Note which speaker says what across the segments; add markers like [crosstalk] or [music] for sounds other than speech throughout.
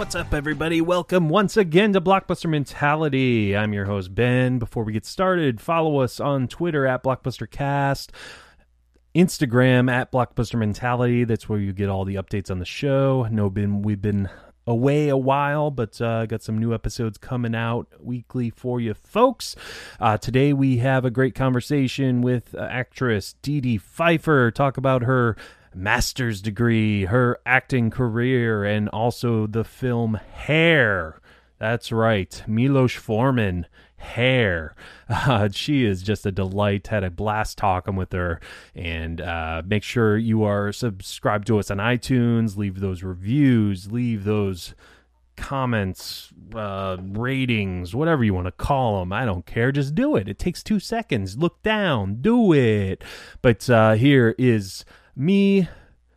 Speaker 1: What's up, everybody? Welcome once again to Blockbuster Mentality. I'm your host, Ben. Before we get started, follow us on Twitter at BlockbusterCast, Instagram at Blockbuster Mentality. That's where you get all the updates on the show. No, been we've been away a while, but uh, got some new episodes coming out weekly for you folks. Uh, today we have a great conversation with uh, actress Dee Dee Pfeiffer. Talk about her master's degree, her acting career, and also the film Hair. That's right, Milos Forman. Hair. [laughs] Uh, she is just a delight. Had a blast talking with her. And uh, make sure you are subscribed to us on iTunes. Leave those reviews. Leave those comments, uh, ratings, whatever you want to call them. I don't care. Just do it. It takes two seconds. Look down. Do it. But uh, here is me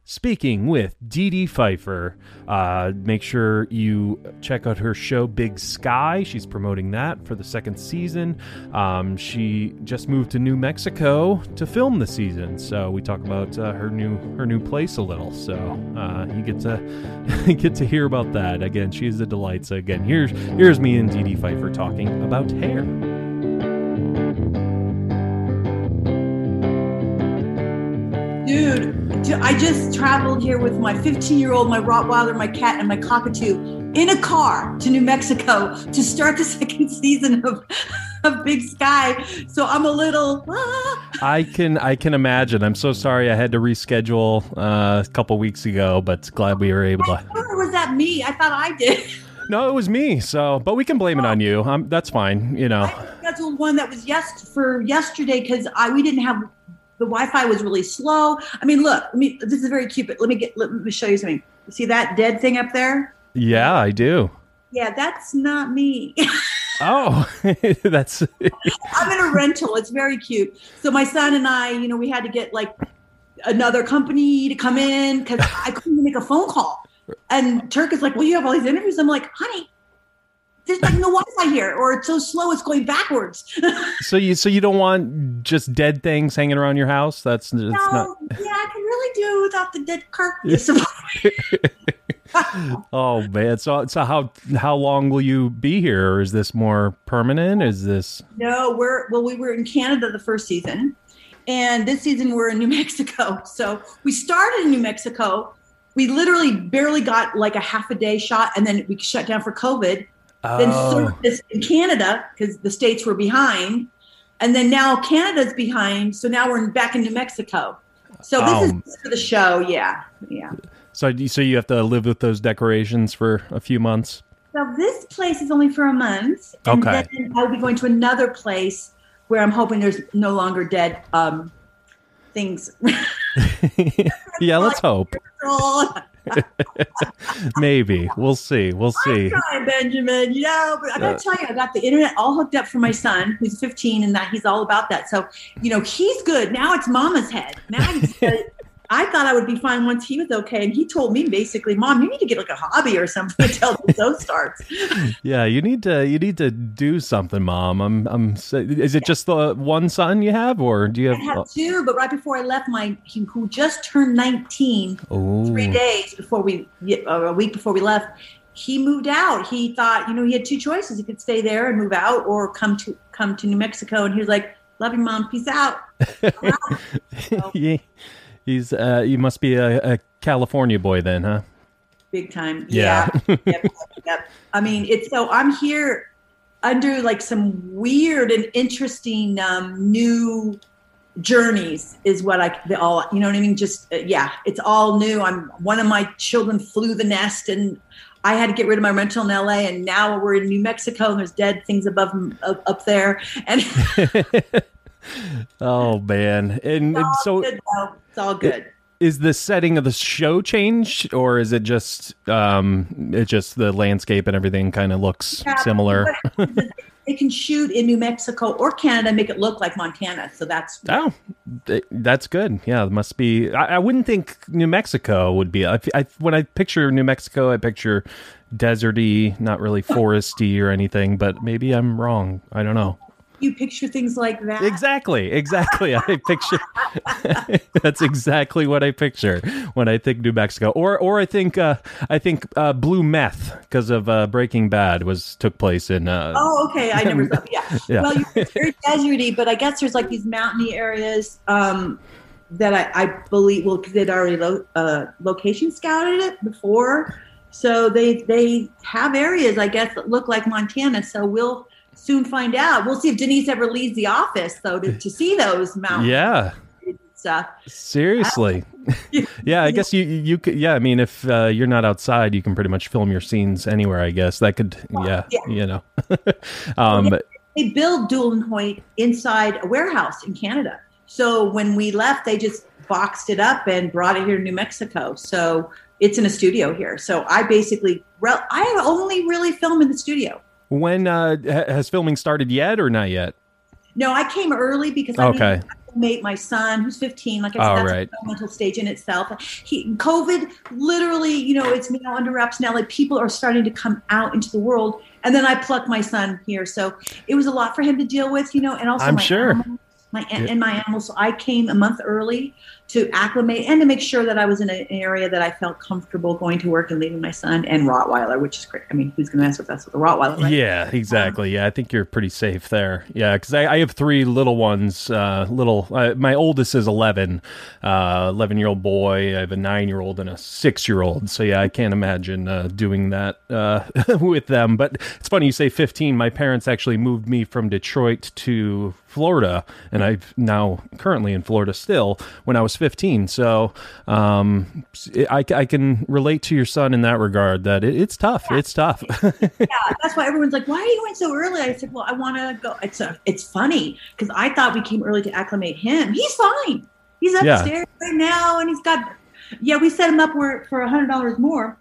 Speaker 1: speaking with Dee Dee Pfeiffer. Uh, make sure you check out her show Big Sky. She's promoting that for the second season. Um, she just moved to New Mexico to film the season, so we talk about uh, her new her new place a little. So uh, you get to [laughs] get to hear about that. Again, she's a delight. So again, here's here's me and Dee Dee Pfeiffer talking about hair.
Speaker 2: Dude, I just traveled here with my 15 year old, my Rottweiler, my cat, and my cockatoo in a car to New Mexico to start the [laughs] second season of, of Big Sky. So I'm a little. Ah.
Speaker 1: I can I can imagine. I'm so sorry I had to reschedule uh, a couple weeks ago, but glad we were able to.
Speaker 2: Or was that me? I thought I did. [laughs]
Speaker 1: No, it was me. So, but we can blame it on you. Um, that's fine. You know.
Speaker 2: I scheduled one that was yes for yesterday because I we didn't have the Wi-Fi was really slow. I mean, look, let me. This is very cute, but let me get. Let me show you something. You see that dead thing up there?
Speaker 1: Yeah, I do.
Speaker 2: Yeah, that's not me. [laughs]
Speaker 1: Oh, [laughs] that's.
Speaker 2: I'm in a rental. It's very cute. So my son and I, you know, we had to get like another company to come in because I couldn't even make a phone call. And Turk is like, "Well, you have all these interviews." I'm like, "Honey, there's like no Wi-Fi here, or it's so slow, it's going backwards." [laughs]
Speaker 1: so you so you don't want just dead things hanging around your house? That's, that's
Speaker 2: no,
Speaker 1: not.
Speaker 2: yeah, I can really do without the dead carcass. [laughs] [laughs]
Speaker 1: oh man! So so how how long will you be here? Or is this more permanent? Is this?
Speaker 2: no, we're well, we were in Canada the first season, and this season we're in New Mexico. So we started in New Mexico. We literally barely got like a half a day shot, and then we shut down for COVID. Then
Speaker 1: Oh,
Speaker 2: surfaced in Canada because the states were behind, and then now Canada's behind. So now we're back in New Mexico. So this
Speaker 1: Um,
Speaker 2: is for the show. Yeah, yeah.
Speaker 1: so you- so you have to live with those decorations for a few months.
Speaker 2: So this place is only for a month, and
Speaker 1: Okay.
Speaker 2: then I'll be going to another place where I'm hoping there's no longer dead um, things. [laughs] [laughs]
Speaker 1: yeah, let's hope. [laughs] [laughs] Maybe we'll see. We'll see.
Speaker 2: Trying, Benjamin. You know, but I gotta
Speaker 1: Uh,
Speaker 2: tell you, I got the internet all hooked up for my son, who's 15, and that he's all about that. So, you know, he's good. Now it's Mama's head. Now he's. [laughs] I thought I would be fine once he was okay, and he told me basically, "Mom, you need to get like a hobby or something until the show starts." [laughs]
Speaker 1: Yeah, you need to you need to do something, Mom. I'm I'm. Is it just the one son you have, or do you
Speaker 2: I
Speaker 1: have?
Speaker 2: have two, but right before I left, my who just turned 19,
Speaker 1: Oh,
Speaker 2: three days before we, or uh, a week before we left, he moved out. He thought, you know, he had two choices: he could stay there and move out, or come to come to New Mexico. And he was like, "Love you, mom. Peace out." [laughs] Out. So, [laughs]
Speaker 1: yeah. He's uh, you must be a, a California boy then, huh?
Speaker 2: big time.
Speaker 1: Yeah.
Speaker 2: Yeah. yep, yep. I mean, it's so I'm here under like some weird and interesting um, new journeys is what I they all you know what I mean just uh, yeah it's all new I'm one of my children flew the nest and I had to get rid of my rental in LA, and now we're in New Mexico, and there's dead things above up, up there. And [laughs] [laughs]
Speaker 1: oh man, and, and so
Speaker 2: good, it's all good.
Speaker 1: Is the setting of the show changed, or is it just um, it just the landscape and everything kind of looks yeah, similar?
Speaker 2: they can shoot in New Mexico or Canada and make it look like Montana. So that's
Speaker 1: oh, that's good. Yeah, it must be. I, I wouldn't think New Mexico would be. I, I, when I picture New Mexico, I picture deserty, not really foresty or anything. But maybe I'm wrong. I don't know
Speaker 2: you picture things like that.
Speaker 1: Exactly, exactly. I picture [laughs] that's exactly what I picture when I think New Mexico, or or I think uh, I think uh, blue meth because of uh, Breaking Bad was took place in. Uh,
Speaker 2: oh, okay. I never thought. Yeah. [laughs] yeah. Well, it's very deserty, but I guess there's like these mountainy areas. Um, that I, I believe well because they'd already lo- uh, location scouted it before, so they they have areas I guess that look like Montana. So we'll soon find out. We'll see if Denise ever leaves the office though to, to see those mountains.
Speaker 1: Yeah.
Speaker 2: Stuff.
Speaker 1: Seriously. [laughs] yeah, I guess you you could. Yeah, I mean, if uh, you're not outside, you can pretty much film your scenes anywhere. I guess that could. Yeah, yeah. you know. [laughs]
Speaker 2: um, they, they build Hoyt inside a warehouse in Canada. So when we left, they just boxed it up and brought it here to New Mexico. So it's in a studio here. So I basically, I only really film in the studio.
Speaker 1: When uh, has filming started yet or not yet?
Speaker 2: No, I came early because I okay. made my son, who's 15, like I said, that's
Speaker 1: right.
Speaker 2: a mental stage in itself. He, COVID, literally, you know, it's now under wraps now. Like people are starting to come out into the world, and then I plucked my son here, so it was a lot for him to deal with, you know, and also
Speaker 1: I'm sure.
Speaker 2: Animals, my yeah. and my animals. So I came a month early to acclimate and to make sure that I was in an area that I felt comfortable going to work and leaving my son and Rottweiler, which is great. I mean, who's going to mess with us with a Rottweiler? Right?
Speaker 1: Yeah, exactly. Um, yeah, I think you're pretty safe there. Yeah, because I, I, have three little ones. Uh, little, uh, my oldest is 11, uh, 11 year old boy. I have a nine year old and a six year old. So yeah, I can't imagine uh, doing that uh, [laughs] with them. But it's funny you say 15. My parents actually moved me from Detroit to Florida, and I'm now currently in Florida still. When I was 15, so um, I, I can relate to your son in that regard. That it, it's tough. Yeah. It's tough. [laughs]
Speaker 2: yeah, that's why everyone's like, "Why are you going so early?" I said, "Well, I want to go." It's a, it's funny because I thought we came early to acclimate him. He's fine. He's upstairs yeah. right now, and he's got. Yeah, we set him up for a hundred dollars more.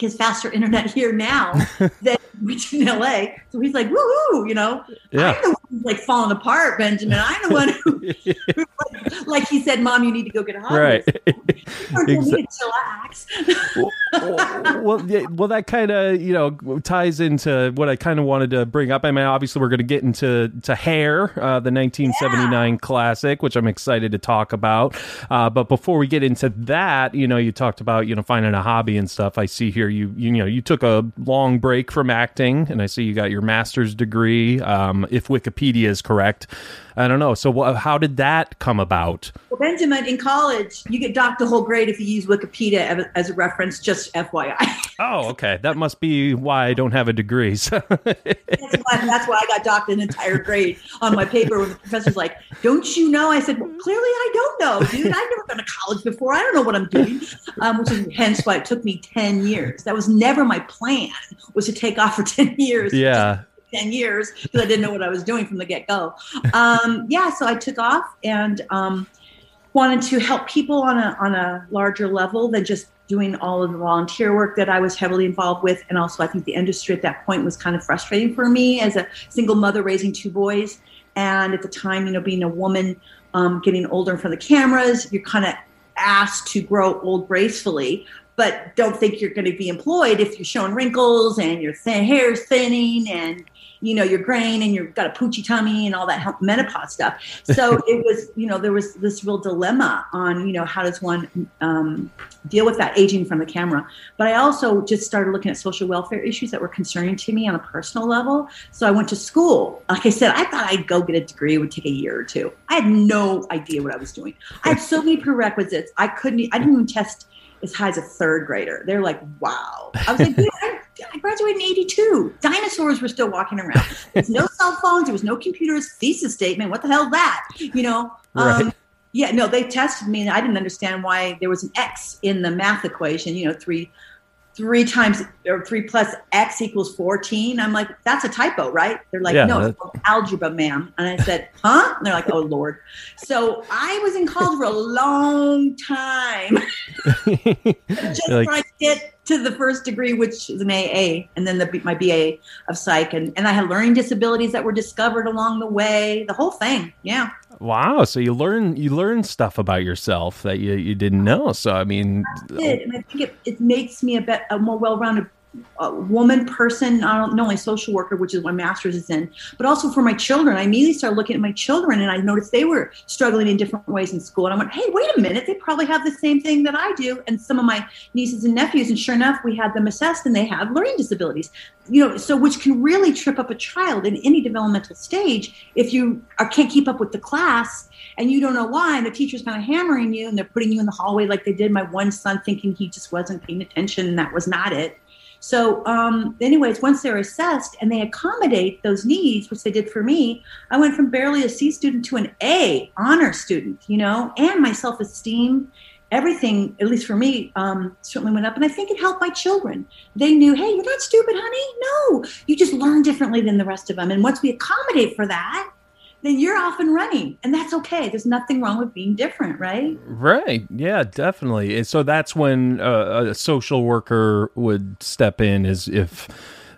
Speaker 2: His faster internet [laughs] here now [laughs] than which in LA. So he's like, woohoo, you know. Yeah. I'm the one who's like falling apart, Benjamin. I'm the one who, [laughs] like, like, he said, Mom, you need to go get a hug.
Speaker 1: Right.
Speaker 2: exactly.
Speaker 1: well, well, yeah, well, that kind of you know ties into what I kind of wanted to bring up. I mean, obviously, we're going to get into to Hair, uh, the 1979 yeah. classic, which I'm excited to talk about. Uh, but before we get into that, you know, you talked about you know finding a hobby and stuff. I see here you you know you took a long break from acting and I see you got your master's degree. Um, if Wikipedia is correct, I don't know. So, wh- how did that come about?
Speaker 2: Well, Benjamin, in college, you get docked a whole grade if you use Wikipedia as a reference. Just FYI. [laughs]
Speaker 1: oh, okay. That must be why I don't have a degree. So. [laughs] that's,
Speaker 2: why, that's, why, I got docked an entire grade on my paper. When the professor's like, "Don't you know?" I said, well, "Clearly, I don't know, dude. I've never been to college before. I don't know what I'm doing." Um, which is hence why it took me ten years. That was never my plan. Was to take off for ten years.
Speaker 1: Yeah.
Speaker 2: 10 years because I didn't know what I was doing from the get go. Um, yeah, so I took off and um, wanted to help people on a, on a larger level than just doing all of the volunteer work that I was heavily involved with. And also, I think the industry at that point was kind of frustrating for me as a single mother raising two boys. And at the time, you know, being a woman, um, getting older in front of the cameras, you're kind of asked to grow old gracefully but don't think you're going to be employed if you're showing wrinkles and your thin hair's thinning and you know, you're graying and you've got a poochy tummy and all that menopause stuff. So [laughs] it was, you know, there was this real dilemma on, you know, how does one um, deal with that aging from the camera. But I also just started looking at social welfare issues that were concerning to me on a personal level. So I went to school. Like I said, I thought I'd go get a degree. It would take a year or two. I had no idea what I was doing. I had so many prerequisites. I couldn't, I didn't even test as high as a third grader. They're like, wow. I was like, I, I, graduated in 82. Dinosaurs were still walking around. There's no [laughs] cell phones. There was no computers. Thesis statement. What the hell is that? You know?
Speaker 1: Right.
Speaker 2: Um, yeah, no, they tested me and I didn't understand why there was an X in the math equation, you know, three three times or three plus x equals 14 i'm like that's a typo right? They're like
Speaker 1: Yeah,
Speaker 2: no it's algebra ma'am. And i said huh? And they're like oh lord. So i was in college for a long time. [laughs] Just
Speaker 1: like-
Speaker 2: trying to get to the first degree which is an aa and then the, my ba of psych. And, and i had learning disabilities that were discovered along the way the whole thing. Yeah
Speaker 1: wow. So you learn you learn stuff about yourself that you, you didn't know. So I mean,
Speaker 2: did, and I think it, it makes me a, bit, a more well-rounded uh, woman person, not only social worker, which is what my master's is in, but also for my children. I immediately started looking at my children, and I noticed they were struggling in different ways in school. And I went, "Hey, wait a minute! They probably have the same thing that I do." And some of my nieces and nephews, and sure enough, we had them assessed, and they have learning disabilities. You know, so which can really trip up a child in any developmental stage if you can't keep up with the class and you don't know why and the teacher's kind of hammering you and they're putting you in the hallway like they did my one son thinking he just wasn't paying attention and that was not it so um, anyways once they're assessed and they accommodate those needs which they did for me i went from barely a c student to an a honor student you know and my self-esteem everything at least for me um, certainly went up. And i think it helped my children. They knew hey you're not stupid honey. No you just learn differently than the rest of them. And once we accommodate for that then you're off and running and that's okay there's nothing wrong with being different right
Speaker 1: Right. Yeah, definitely. And so that's when uh, a social worker would step in is if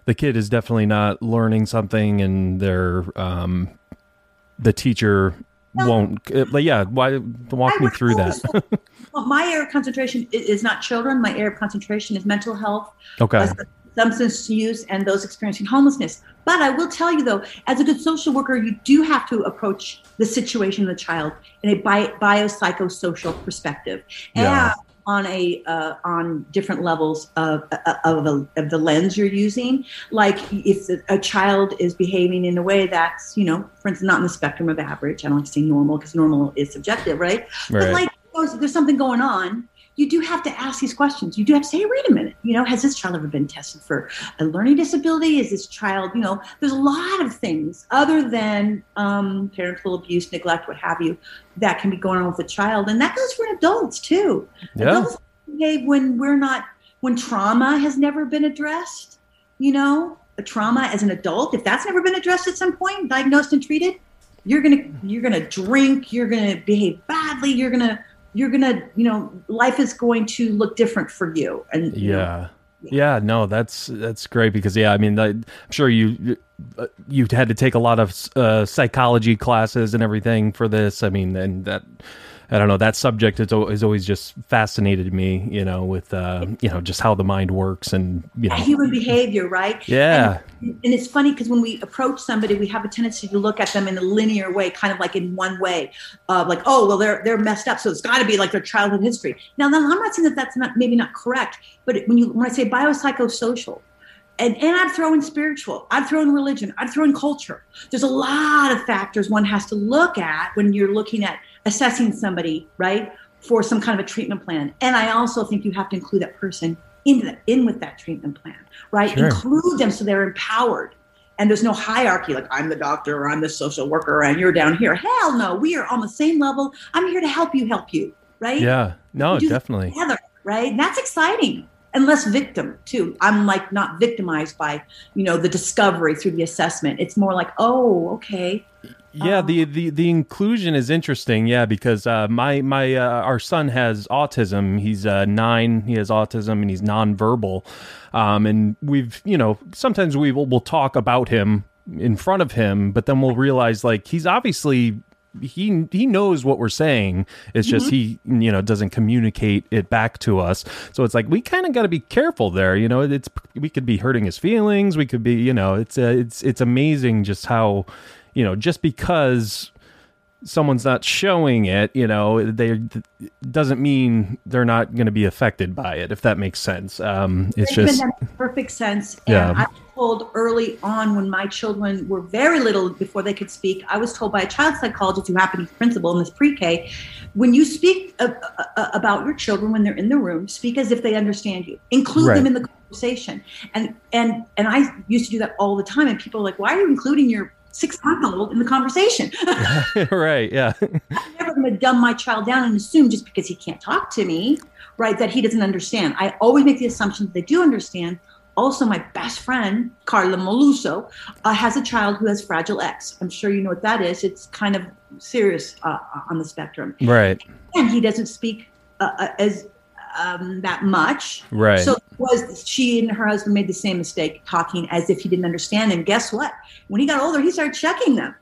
Speaker 1: the kid is definitely not learning something and they're um the teacher won't uh, but yeah, why walk
Speaker 2: I
Speaker 1: me through that.
Speaker 2: well, my area of concentration is not children my area of concentration is mental health
Speaker 1: okay.
Speaker 2: Substance use and those experiencing homelessness. But i will tell you though as a good social worker you do have to approach the situation of the child in a bi- biopsychosocial perspective
Speaker 1: Yeah.
Speaker 2: and on a uh, on different levels of of, the of the lens you're using. Like if a child is behaving in a way that's you know for instance not in the spectrum of average. I don't like to say normal because normal is subjective right? But like there's something going on you do have to ask these questions. You do have to say hey, wait a minute. You know has this child ever been tested for a learning disability? Is this child you know there's a lot of things other than um, parental abuse neglect what have you that can be going on with a child. And that goes for adults too.
Speaker 1: Yeah.
Speaker 2: adults behave when we're not when trauma has never been addressed you know? A trauma as an adult if that's never been addressed at some point diagnosed and treated you're gonna you're gonna drink you're gonna behave badly you're gonna you're gonna you know life is going to look different for you and you know,
Speaker 1: Yeah. Yeah, no, that's that's great because yeah, I mean, I, I'm sure you uh, you had to take a lot of uh, psychology classes and everything for this. I mean, and that I don't know that subject al- is always just fascinated me. You know, with uh, you know just how the mind works and you know,
Speaker 2: human behavior right
Speaker 1: yeah,
Speaker 2: and, and it's funny because when we approach somebody we have a tendency to look at them in a linear way kind of like in one way of like oh well they're they're messed up so it's got to be like their childhood history now, now i'm not saying that that's not maybe not correct but when you when i say biopsychosocial and, and I'd throw in spiritual, I'd throw in religion, I'd throw in culture. There's a lot of factors one has to look at when you're looking at assessing somebody, right, for some kind of a treatment plan. And I also think you have to include that person in the, in with that treatment plan, right?
Speaker 1: Sure.
Speaker 2: Include them so they're empowered. And there's no hierarchy like I'm the doctor or I'm the social worker and you're down here. Hell no, we are on the same level. I'm here to help you help you, right?
Speaker 1: yeah, no, definitely,
Speaker 2: together, right? And that's exciting. And less victim too. I'm like not victimized by, you know, the discovery through the assessment. It's more like, oh, okay.
Speaker 1: Yeah,
Speaker 2: Um,
Speaker 1: the, the the inclusion is interesting. Yeah, because uh, my my uh, our son has autism. He's uh, nine. He has autism and he's nonverbal. Um, and we've you know sometimes we will we'll talk about him in front of him, but then we'll realize like he's obviously he he knows what we're saying. It's just he you know doesn't communicate it back to us. So it's like we kind of got to be careful there. You know, it's we could be hurting his feelings. We could be you know it's uh, it's it's amazing just how you know just because someone's not showing it you know they doesn't mean they're not going to be affected by it if that makes sense um it's
Speaker 2: Benjamin,
Speaker 1: just
Speaker 2: perfect sense. And
Speaker 1: Yeah.
Speaker 2: I was told early on when my children were very little before they could speak, I was told by a child psychologist who happened to be principal in this pre-K, when you speak uh, uh, about your children when they're in the room, speak as if they understand you. Include
Speaker 1: Right.
Speaker 2: them in the conversation. And and and I used to do that all the time. And people are like, "Why are you including your six month old in the conversation?" [laughs] [laughs]
Speaker 1: right yeah
Speaker 2: I've never going to dumb my child down and assume just because he can't talk to me, right, that he doesn't understand. I always make the assumption that they do understand. Also, my best friend, Carla Moluso, uh, has a child who has Fragile X. I'm sure you know what that is. It's kind of serious uh, on the spectrum.
Speaker 1: Right.
Speaker 2: And he doesn't speak uh, uh as um, that much.
Speaker 1: Right.
Speaker 2: So was she and her husband made the same mistake, talking as if he didn't understand. And guess what? When he got older, he started checking them.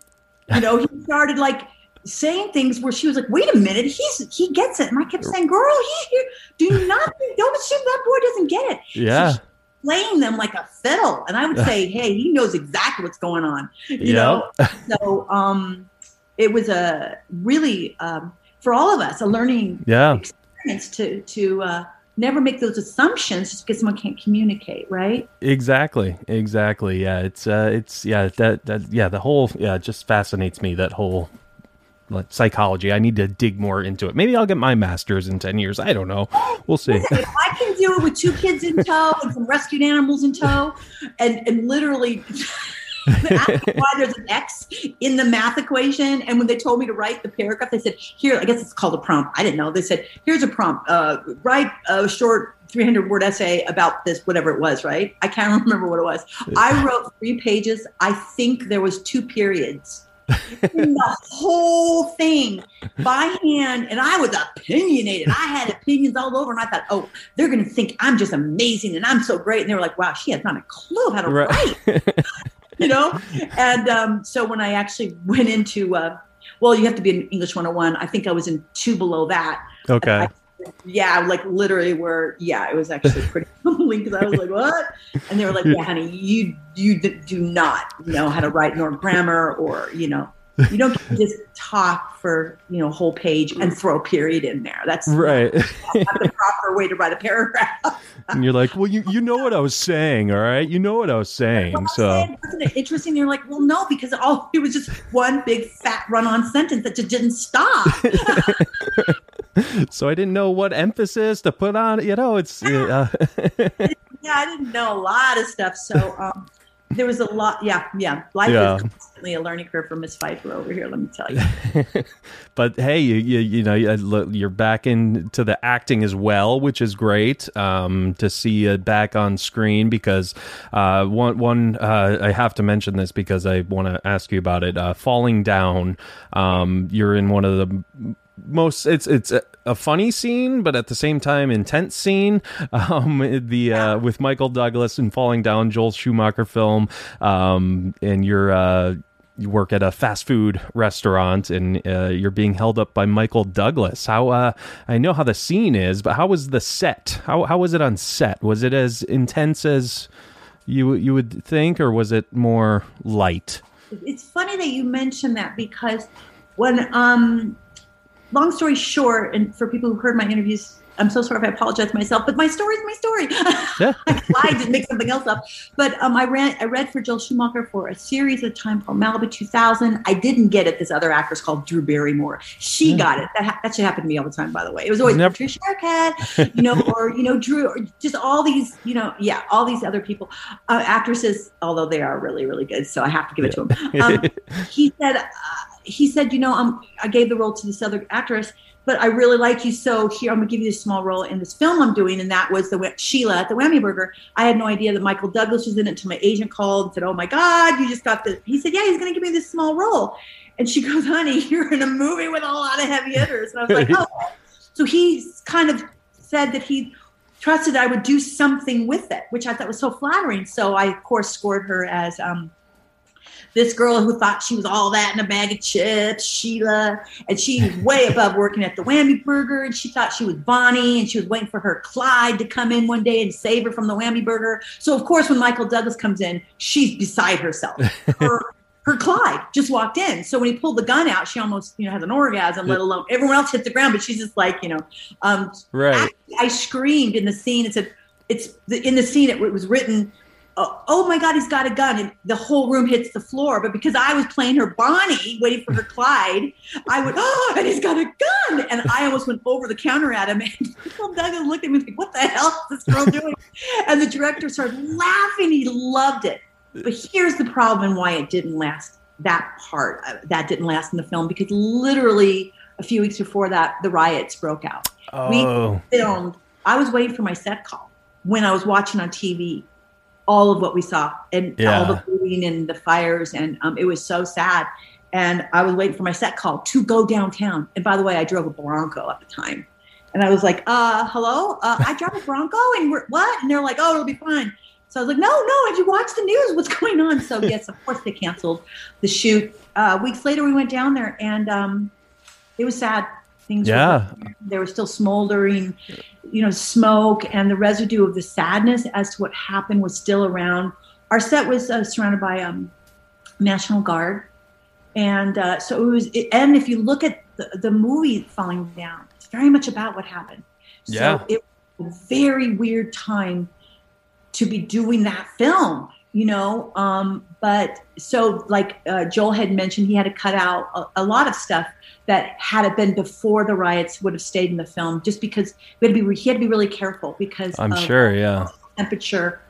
Speaker 2: You know, he [laughs] started like saying things where she was like, "Wait a minute, he's he gets it," and I kept saying, "Girl, he do [laughs] not don't assume that boy doesn't get it."
Speaker 1: Yeah. So
Speaker 2: playing them like a fiddle, and I would [laughs] say, "Hey, he knows exactly what's going on." You
Speaker 1: yep.
Speaker 2: know, so um, it was a really um, for all of us a learning
Speaker 1: yeah.
Speaker 2: experience to to uh, never make those assumptions just because someone can't communicate, right?
Speaker 1: Exactly, exactly. Yeah, it's uh, it's yeah that that yeah the whole yeah it just fascinates me that whole like psychology. I need to dig more into it. Maybe I'll get my master's in 10 years. I don't know. We'll see.
Speaker 2: Listen, if I can do it with two kids in tow and some rescued animals in tow and, and literally why there's an X in the math equation. And when they told me to write the paragraph, they said, here, I guess it's called a prompt. I didn't know. They said, here's a prompt. Uh, write a short 300 word essay about this, whatever it was, right? I can't [laughs] remember what it was. I wrote three pages. I think there was two periods the whole thing by hand. And I was opinionated. I had opinions all over. And I thought, oh, they're going to think I'm just amazing and I'm so great. And they were like, wow, she has not a clue how to right. write. [laughs] [laughs] you know? And um, so when I actually went into, uh, well, you have to be in English 101. I think I was in two below that.
Speaker 1: Okay.
Speaker 2: I, yeah, like literally where, yeah, it was actually pretty [laughs] humbling because I was like, what? And they were like, yeah, honey, you, you do not know how to write nor grammar or, you know, you don't just talk for you know a whole page and throw a period in there. That's [laughs]
Speaker 1: right.
Speaker 2: Not the proper way to write a paragraph.
Speaker 1: and you're like, well, you you know what I was saying, all right? You know what I was saying. so
Speaker 2: wasn't it interesting? You're like, well, no, because all it was just one big fat run-on sentence that just didn't stop. [laughs]
Speaker 1: so I didn't know what emphasis to put on. You know, it's
Speaker 2: uh, yeah, I didn't know a lot of stuff. So um, there was a lot. Yeah, yeah. Life yeah. is constantly a learning curve for Miss Pfeiffer over here. Let me tell you. [laughs]
Speaker 1: but hey, you, you, you know you're back into the acting as well, which is great um, to see you back on screen. Because uh, one one uh, I have to mention this because I want to ask you about it. Uh, Falling down, um, you're in one of the most it's it's a, a, funny scene but at the same time intense scene [laughs] um the uh with michael douglas and falling down joel schumacher film um and you're uh you work at a fast food restaurant and uh, you're being held up by Michael Douglas. How uh, I know how the scene is, but how was the set? How how was it on set? Was it as intense as you you would think, or was it more light?
Speaker 2: It's funny that you mentioned that because when um long story short, and for people who heard my interviews, I'm so sorry if I apologize myself, but my story is my story. Yeah. [laughs] I lied to make something else up. But um, I ran, I read for Joel Schumacher for a series of time called Malibu 2000. I didn't get it. This other actress called Drew Barrymore. She mm. got it. That, that should happen to me all the time, by the way. It was always Never. Patricia Arquette, you know, or you know Drew, or just all these, you know, yeah, all these other people, uh, actresses. Although they are really, really good, so I have to give it to him. Um, he said. Uh, he said, you know, um, I gave the role to this other actress, but I really like you. So here, I'm gonna give you a small role in this film I'm doing. And that was the Sheila at the Whammy Burger. I had no idea that Michael Douglas was in it until my agent called and said, oh my God, you just got the, he said, yeah, he's gonna give me this small role. And she [laughs] goes, honey, you're in a movie with a lot of heavy hitters. And I was like, [laughs] oh. So he kind of said that he trusted that I would do something with it, which I thought was so flattering. So I, of course, scored her as um, this girl who thought she was all that in a bag of chips, Sheila, and she's way above working at the Whammy Burger, and she thought she was Bonnie, and she was waiting for her Clyde to come in one day and save her from the Whammy Burger. So of course, when Michael Douglas comes in, she's beside herself. [laughs] Her, her Clyde just walked in. So when he pulled the gun out, she almost, you know, has an orgasm, let alone everyone else hit the ground, but she's just like, you know, um,
Speaker 1: right.
Speaker 2: I, I screamed in the scene. It said, it's the, in the scene, it, it was written, oh, oh my God, he's got a gun. And the whole room hits the floor. But because I was playing her Bonnie, waiting for her Clyde, I went, oh, and he's got a gun. And I almost went over the counter at him. And [laughs] Michael Douglas looked at me like, what the hell is this girl doing? and the director started laughing. He loved it. But here's the problem and why it didn't last that part. Uh, that didn't last in the film because literally a few weeks before that, the riots broke out.
Speaker 1: Oh,
Speaker 2: We filmed. I was waiting for my set call when I was watching on TV all of what we saw and
Speaker 1: Yeah.
Speaker 2: all the looting and the fires, and um, it was so sad. And I was waiting for my set call to go downtown. And by the way, I drove a Bronco at the time, and I was like, "Uh, hello, uh, I drive a Bronco, and we're what?" And they're like, "Oh, it'll be fine." So I was like, "No, no, have you watched the news? What's [laughs] going on?" So yes, of course they canceled the shoot. Uh, weeks later, we went down there, and um, it was sad. Things
Speaker 1: Yeah.
Speaker 2: They were, still smoldering, you know, smoke, and the residue of the sadness as to what happened was still around. Our set was uh, surrounded by um, National Guard, and uh, so it was. And if you look at the, the movie falling down, it's very much about what happened. So
Speaker 1: Yeah.
Speaker 2: it was a very weird time to be doing that film you know um, but so like uh, joel had mentioned he had to cut out a, a lot of stuff that had it been before the riots would have stayed in the film just because we had to be he had to be really careful because
Speaker 1: I'm
Speaker 2: of
Speaker 1: sure. Yeah.
Speaker 2: temperature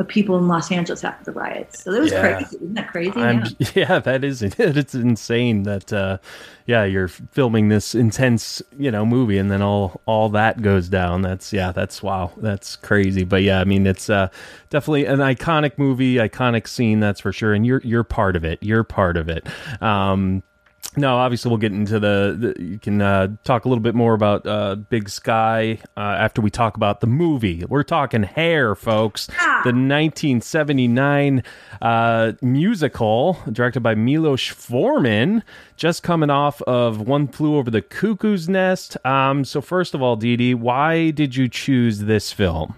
Speaker 2: of people in los angeles after the riots so it was
Speaker 1: Yeah.
Speaker 2: crazy isn't that crazy yeah. [laughs]
Speaker 1: yeah, that is [laughs] it's insane that uh yeah, you're filming this intense, you know, movie and then all all that goes down. That's yeah, that's wow. That's crazy. But yeah, I mean, it's uh definitely an iconic movie, iconic scene, that's for sure. And you're you're part of it. You're part of it. Um no, obviously we'll get into the. the you can uh, talk a little bit more about uh, Big Sky uh, after we talk about the movie. We're talking Hair, folks.
Speaker 2: Ah.
Speaker 1: The 1979 uh, musical directed by Milos Forman, just coming off of One Flew Over the Cuckoo's Nest. Um, so first of all, Dee Dee, why did you choose this film?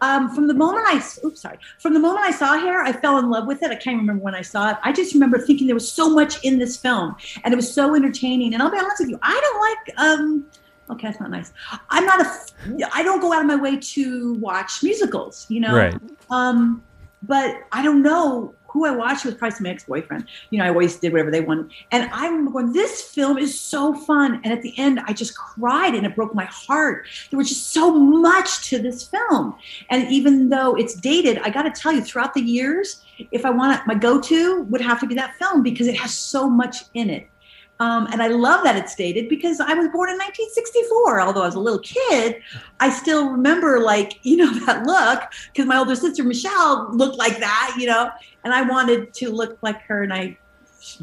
Speaker 2: Um, from the moment I, oops, sorry, from the moment I saw Hair, I fell in love with it. I can't remember when I saw it. I just remember thinking there was so much in this film, and it was so entertaining. And I'll be honest with you, I don't like. Um, okay, that's not nice. I'm not a. I don't go out of my way to watch musicals. You know,
Speaker 1: Right.
Speaker 2: Um, but I don't know who I watched. Was probably some ex-boyfriend. You know, I always did whatever they wanted. And I remember going, this film is so fun. And at the end, I just cried and it broke my heart. There was just so much to this film. And even though it's dated, I got to tell you, throughout the years, if I want my go-to would have to be that film because it has so much in it. Um, and I love that it's dated because I was born in 1964. Although I was a little kid, I still remember like [laughs] you know that look because my older sister Michelle looked like that, you know, and I wanted to look like her, and I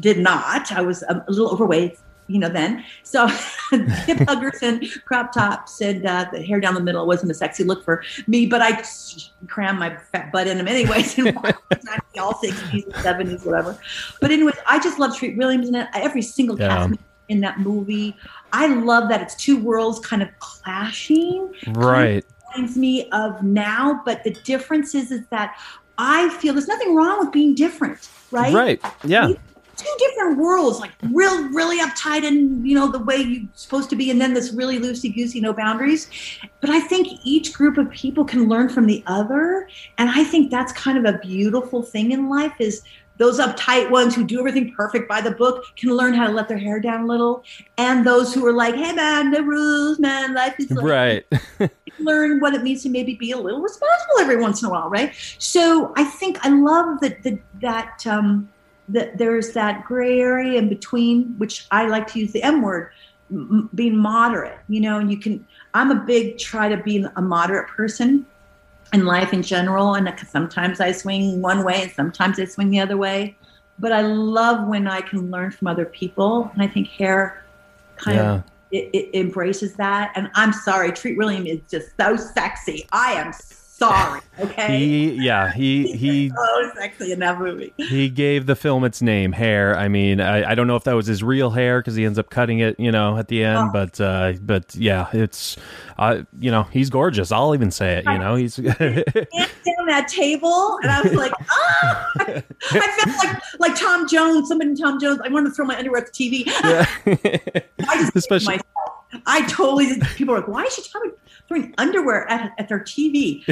Speaker 2: did not. I was a, a little overweight, you know, then. So hip huggers and crop tops and uh, the hair down the middle wasn't a sexy look for me, but I crammed my fat butt in them anyways. And [laughs] all 60s and 70s, whatever. But anyways, I just love Treat Williams in it. Every single
Speaker 1: Yeah.
Speaker 2: cast in that movie. I love that it's two worlds kind of clashing
Speaker 1: Right.
Speaker 2: reminds me of now, but the difference is, is that I feel there's nothing wrong with being different, right?
Speaker 1: Right. Yeah.
Speaker 2: Two different worlds, like real, really uptight and you know the way you're supposed to be, and then this really loosey goosey, no boundaries. But I think each group of people can learn from the other, and I think that's kind of a beautiful thing in life. Is those uptight ones who do everything perfect by the book can learn how to let their hair down a little, and those who are like, "Hey man, the rules, man, life is like
Speaker 1: Right. [laughs]
Speaker 2: learn what it means to maybe be a little responsible every once in a while, right? So I think I love that that that um, that there's that gray area in between, which I like to use the M word, m- being moderate. You know, and you can. I'm a big try to be a moderate person in life in general, and sometimes I swing one way, and sometimes I swing the other way. But I love when I can learn from other people, and I think hair kind
Speaker 1: Yeah.
Speaker 2: of it, it embraces that. And I'm sorry, Treat William is just so sexy. I am sorry. Okay.
Speaker 1: He yeah, he [laughs] he
Speaker 2: so sexy in that movie.
Speaker 1: He gave the film its name, Hair. I mean, I, I don't know if that was his real hair because he ends up cutting it, you know, at the end.
Speaker 2: Oh.
Speaker 1: But uh, but yeah, it's, uh, you know, he's gorgeous. I'll even say it. You know, he's
Speaker 2: down that table, and I was like, [laughs] ah! I felt like like Tom Jones. Somebody in Tom Jones. I wanted to throw my underwear at the TV.
Speaker 1: yeah. [laughs]
Speaker 2: I just
Speaker 1: Especially-
Speaker 2: myself. I totally. People are like, why is she throwing, throwing underwear at, at their TV?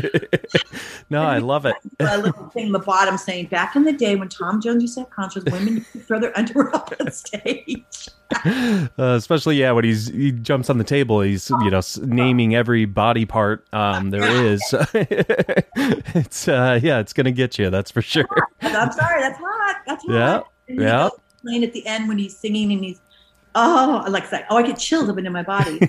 Speaker 2: [laughs]
Speaker 1: no, I love it.
Speaker 2: a little thing in the bottom saying, back in the day when Tom Jones used to have concerts, women throw their underwear [laughs] up on stage. [laughs]
Speaker 1: Uh, especially yeah, when he's he jumps on the table, he's you know naming every body part um, there is. it's uh, yeah, it's gonna get you. That's for sure.
Speaker 2: I'm sorry, that's hot. That's hot.
Speaker 1: Yeah,
Speaker 2: And
Speaker 1: yeah.
Speaker 2: goes playing at the end when he's singing and he's Oh, like I said, oh, I get chills up into my body.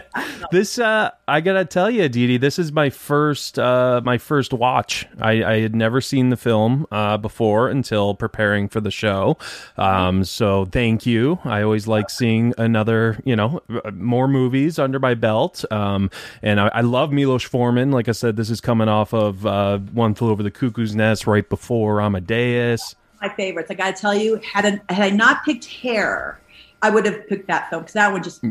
Speaker 2: [laughs]
Speaker 1: this uh I gotta tell you, Dee this is my first uh my first watch. I, I had never seen the film uh before until preparing for the show. Um so thank you. I always like seeing another, you know, more movies under my belt. Um and I, I love Milos Forman. Like I said, this is coming off of uh One Flew Over the Cuckoo's Nest right before Amadeus.
Speaker 2: My favorites. I gotta tell you, had a, had I not picked hair, I would have picked that film because that one just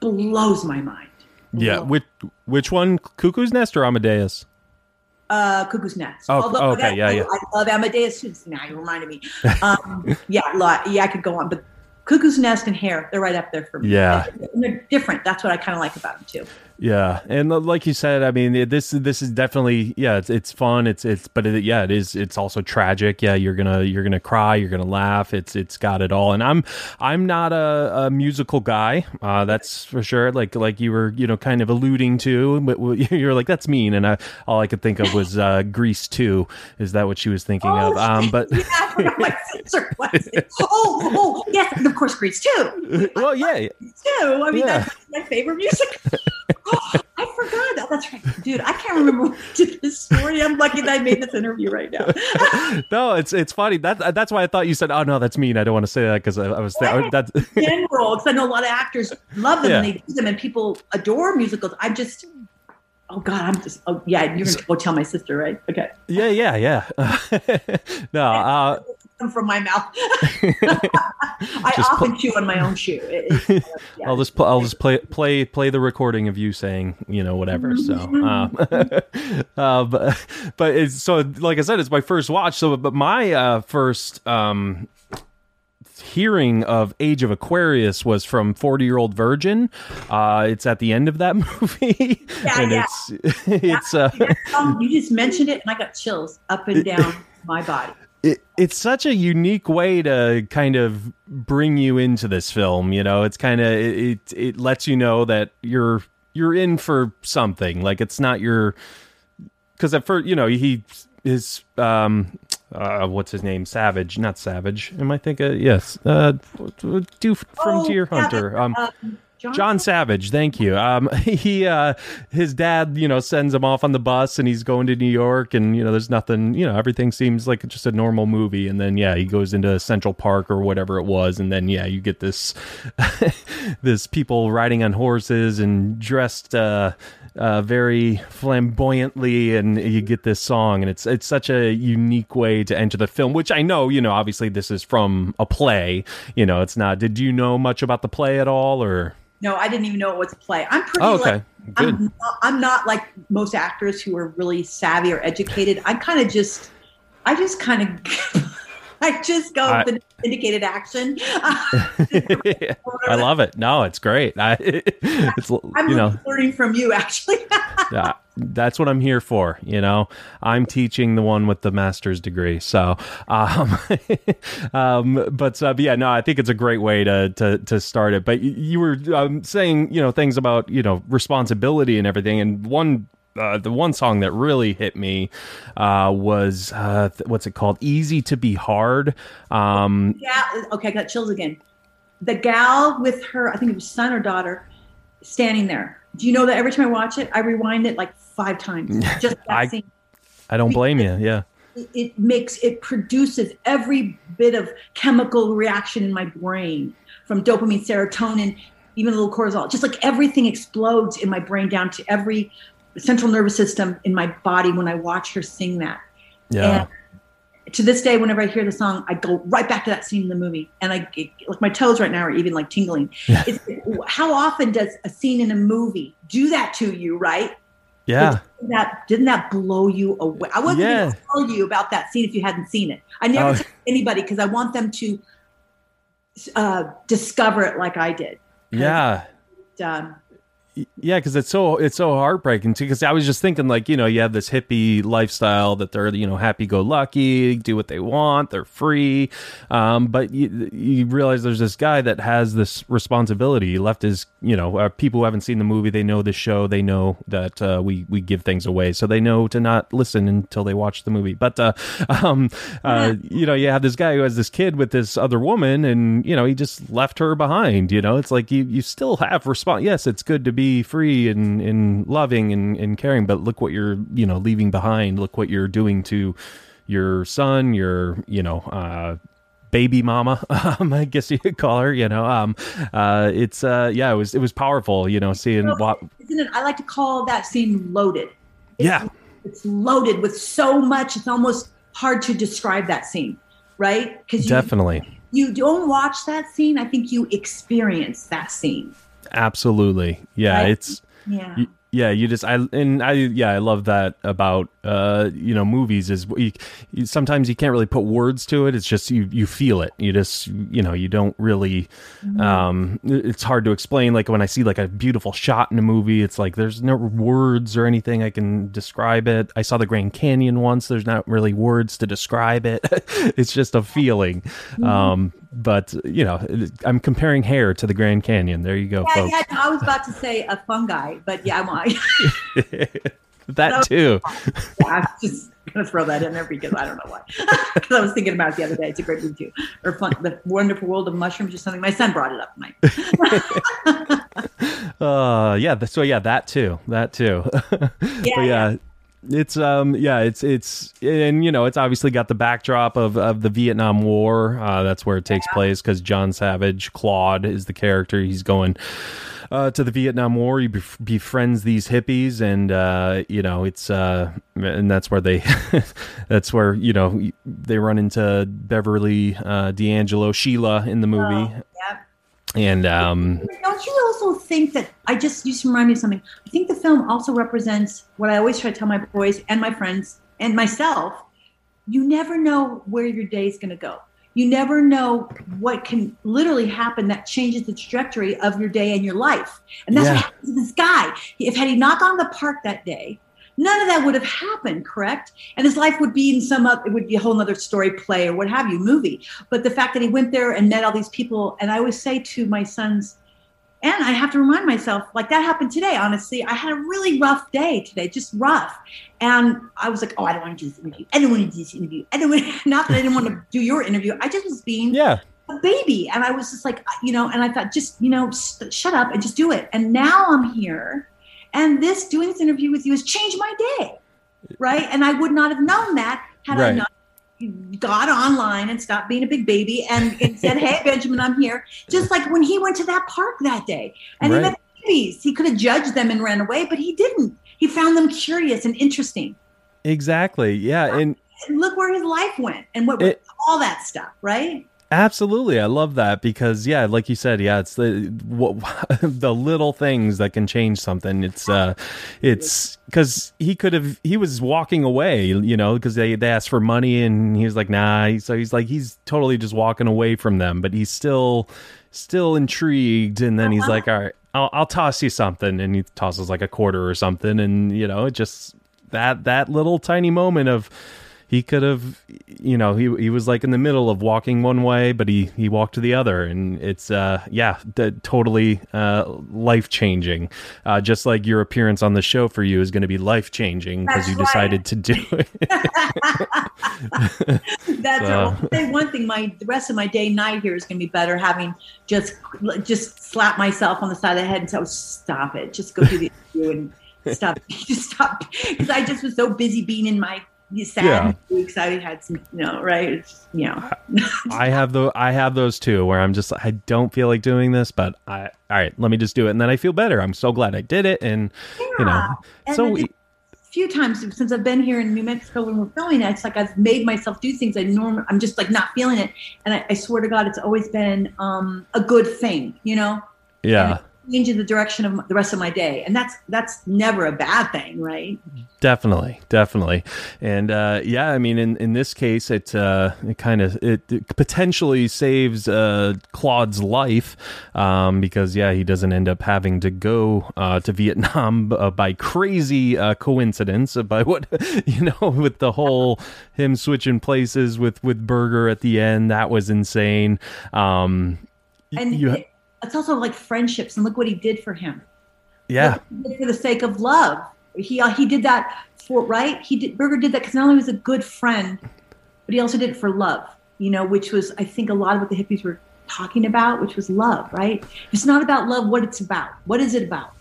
Speaker 2: blows my mind.
Speaker 1: Yeah, which which one? Cuckoo's Nest or Amadeus?
Speaker 2: Uh, Cuckoo's Nest.
Speaker 1: Oh, Although, okay, yeah, yeah.
Speaker 2: I love Amadeus. Now you reminded me. [laughs] Um, yeah, lot. yeah, I could go on, but Cuckoo's Nest and Hair, they're right up there for me.
Speaker 1: Yeah,
Speaker 2: and they're different. That's what I kind of like about them too.
Speaker 1: Yeah, and like you said, I mean, this this is definitely yeah, it's it's fun. It's it's but it, yeah, it is. It's also tragic. Yeah, you're gonna you're gonna cry. You're gonna laugh. It's it's got it all. And I'm I'm not a, a musical guy. Uh, that's for sure. Like like you were you know kind of alluding to, but [laughs] you're like that's mean. And I all I could think of was uh, Grease two. Is that what she was thinking
Speaker 2: oh,
Speaker 1: of? Um, but [laughs]
Speaker 2: yeah, my sister was. [laughs] Oh oh yes, and of course Grease two.
Speaker 1: Well yeah,
Speaker 2: two. I mean yeah. that's my favorite music. [laughs] oh, I forgot that. That's right, dude. I can't remember did this story. I'm lucky that I made this interview right now. [laughs]
Speaker 1: no, it's it's funny. That that's why I thought you said, "Oh no, that's mean." I don't want to say that because I, I, was
Speaker 2: that,
Speaker 1: that's
Speaker 2: general. Because I know a lot of actors love them yeah. and they do them, and people adore musicals. I just Oh God, I'm just. Oh yeah, you're gonna go tell my sister, right? Okay.
Speaker 1: Yeah, yeah, yeah. [laughs] no, uh,
Speaker 2: from my mouth. [laughs] [laughs] I often pl- chew on my own shoe. It,
Speaker 1: it, [laughs] yeah. I'll just pl- I'll just play play play the recording of you saying you know whatever. So, um, uh, but but it's so like I said, it's my first watch. So, but my uh, first um, hearing of Age of Aquarius was from 40 Year Old Virgin. Uh, it's at the end of that movie.
Speaker 2: Yeah, and yeah. it's, it's, uh, you just mentioned it and I got chills up and down my body
Speaker 1: it, it's such a unique way to kind of bring you into this film. You know, it's kind of it, it, it lets you know that you're you're in for something. Like it's not your because at first, you know, he is um uh what's his name savage not savage am i thinking yes uh do from oh, deer hunter um, um John, John Savage, thank you. Um, [laughs] he, uh, his dad, you know, sends him off on the bus, and he's going to New York, and you know, there's nothing, you know, everything seems like just a normal movie, and then yeah, he goes into Central Park or whatever it was, and then yeah, you get this, [laughs] this people riding on horses and dressed, uh, uh, very flamboyantly, and you get this song, and it's it's such a unique way to enter the film. Which I know, you know, obviously this is from a play. You know, it's not. Did you know much about the play at all, or?
Speaker 2: No, I didn't even know it was a play. I'm pretty.
Speaker 1: Oh, okay.
Speaker 2: Like, Good. I'm not, I'm not like most actors who are really savvy or educated. I kind of just, I just kind of [laughs] [laughs] I just go I, with the indicated action. [laughs]
Speaker 1: I love it. No, it's great. I, [laughs] it's
Speaker 2: I'm
Speaker 1: you know
Speaker 2: learning from you actually.
Speaker 1: yeah, that's what I'm here for. You know, I'm teaching the one with the master's degree. So, um, um but, uh, but yeah, no, I think it's a great way to to to start it. But you, you were um, saying you know things about you know responsibility and everything, and one uh, the one song that really hit me uh, was uh, th- what's it called? "Easy to Be Hard." Um,
Speaker 2: yeah. Okay, I got chills again. The gal with her, I think it was son or daughter, standing there. Do you know that every time I watch it, I rewind it like five times. [laughs] Just
Speaker 1: I,
Speaker 2: scene.
Speaker 1: I don't blame you. Yeah.
Speaker 2: It makes it produces every bit of chemical reaction in my brain from dopamine, serotonin, even a little cortisol. Just like everything explodes in my brain down to every central nervous system in my body when I watch her sing that.
Speaker 1: Yeah.
Speaker 2: And to this day, whenever I hear the song, I go right back to that scene in the movie, and I like my toes right now are even like tingling. how often does a scene in a movie do that to you? Right?
Speaker 1: Yeah.
Speaker 2: Didn't that didn't that blow you away? I wasn't yeah. going to tell you about that scene if you hadn't seen it. I never oh. tell anybody because I want them to uh, discover it like I did.
Speaker 1: Yeah.
Speaker 2: um,
Speaker 1: yeah, because it's so it's so heartbreaking too. Because I was just thinking, like you know, you have this hippie lifestyle that they're you know happy go lucky, do what they want, they're free, um, but you, you realize there's this guy that has this responsibility. He left his you know uh, people who haven't seen the movie, they know the show, they know that uh, we we give things away, so they know to not listen until they watch the movie. But uh, [laughs] um, uh, you know, you have this guy who has this kid with this other woman, and you know, he just left her behind. You know, it's like you you still have response. Yes, it's good to be free and, and loving and, and caring, but look what you're, you know, leaving behind. Look what you're doing to your son, your, you know, uh, baby mama [laughs] um, i guess you could call her you know um uh it's uh yeah it was it was powerful you know seeing what
Speaker 2: isn't it i like to call that scene loaded.
Speaker 1: It's, yeah.
Speaker 2: it's loaded with so much it's almost hard to describe that scene right?
Speaker 1: Because definitely.
Speaker 2: you don't watch that scene i think you experience that scene
Speaker 1: Absolutely. Yeah, right? it's
Speaker 2: yeah.
Speaker 1: yeah, you just I and I yeah I love that about uh you know movies is you, you, sometimes you can't really put words to it. It's just you you feel it. You just you know you don't really mm-hmm. um it's hard to explain. Like when I see like a beautiful shot in a movie, it's like there's no words or anything I can describe it. I saw the Grand Canyon once. There's not really words to describe it. [laughs] it's just a feeling. Mm-hmm. Um but you know, I'm comparing hair to the Grand Canyon. There you go,
Speaker 2: yeah,
Speaker 1: folks.
Speaker 2: Yeah, I was about to say a fungi, but yeah, I'm [laughs]
Speaker 1: that too. [laughs]
Speaker 2: yeah, I'm just gonna throw that in there because I don't know why. [laughs] Because I was thinking about it the other day. It's a great movie too, or fun, the Wonderful World of Mushrooms or something. My son brought it up.
Speaker 1: My. uh, yeah. So yeah, that too. That too. yeah. yeah. It's um yeah it's it's and you know it's obviously got the backdrop of of the Vietnam War uh, that's where it takes yeah. place because John Savage Claude is the character he's going uh, to the Vietnam War he bef- befriends these hippies and uh, you know it's uh and that's where they [laughs] that's where you know they run into Beverly uh, D'Angelo Sheila in the movie oh, yeah. And um,
Speaker 2: don't you also think that I just used to remind me of something? I think the film also represents what I always try to tell my boys and my friends and myself. You never know where your day is going to go. You never know what can literally happen that changes the trajectory of your day and your life. And that's yeah. what happened to this guy. If had he not gone to the park that day, none of that would have happened, correct? And his life would be in some other, it would be a whole other story, play, or what have you, movie. But the fact that he went there and met all these people, and I always say to my sons, and I have to remind myself, like that happened today, honestly. I had a really rough day today, just rough. And I was like, oh, I don't want to do this interview. I don't want to do this interview. I don't want [laughs] not that I didn't want to do your interview. I just was being
Speaker 1: yeah.
Speaker 2: a baby. And I was just like, you know, and I thought, just, you know, shut up and just do it. And now I'm here and this doing this interview with you has changed my day. Right. And I would not have known that had right. I not got online and stopped being a big baby and, and said, Hey, [laughs] Benjamin, I'm here. Just like when he went to that park that day and right. he met babies, he could have judged them and ran away, but he didn't. He found them curious and interesting.
Speaker 1: Exactly. Yeah. And,
Speaker 2: and look where his life went and what it, all that stuff, right?
Speaker 1: Absolutely, I love that because yeah, like you said, yeah, it's the what, [laughs] the little things that can change something. It's uh, it's because he could have he was walking away, you know, because they they asked for money and he was like, nah. So he's like he's totally just walking away from them, but he's still still intrigued. And then he's uh-huh. like, all right, I'll, I'll toss you something, and he tosses like a quarter or something, and you know, it just that that little tiny moment of he could have you know he he was like in the middle of walking one way but he he walked to the other. And it's uh yeah totally uh life changing uh just like your appearance on the show for you is going to be life changing because you right. decided to do it. [laughs]
Speaker 2: That's so. say one thing my the rest of my day night here is going to be better having just just slap myself on the side of the head and say oh, stop it. Just go do the interview and stop just [laughs] stop. Because i just was so busy being in my sad yeah. weeks I had some you know right? It's, you know. [laughs]
Speaker 1: I have the I have those too where I'm just I don't feel like doing this but I all right let me just do it and then I feel better. I'm so glad I did it and yeah. you know. And so we,
Speaker 2: a few times since I've been here in New Mexico when we're filming it it's like I've made myself do things I normally I'm just like not feeling it. And I, I, swear to God it's always been um a good thing you know?
Speaker 1: Yeah
Speaker 2: changes the direction of the rest of my day, and that's that's never a bad thing, right?
Speaker 1: Definitely, definitely, and uh, yeah, I mean, in, in this case, it uh, it kind of it, it, potentially saves uh, Claude's life um, because yeah, he doesn't end up having to go uh, to Vietnam uh, by crazy uh, coincidence by what [laughs] you know with the whole him switching places with with Berger at the end. That was insane. Um,
Speaker 2: and you, it, it's also like friendships, and look what he did for him.
Speaker 1: Yeah,
Speaker 2: for the sake of love he uh, he did that for right. He did Berger did that because not only was a good friend, but he also did it for love. You know, which was I think a lot of what the hippies were talking about, which was love. Right? It's not about love. What it's about. What is it about?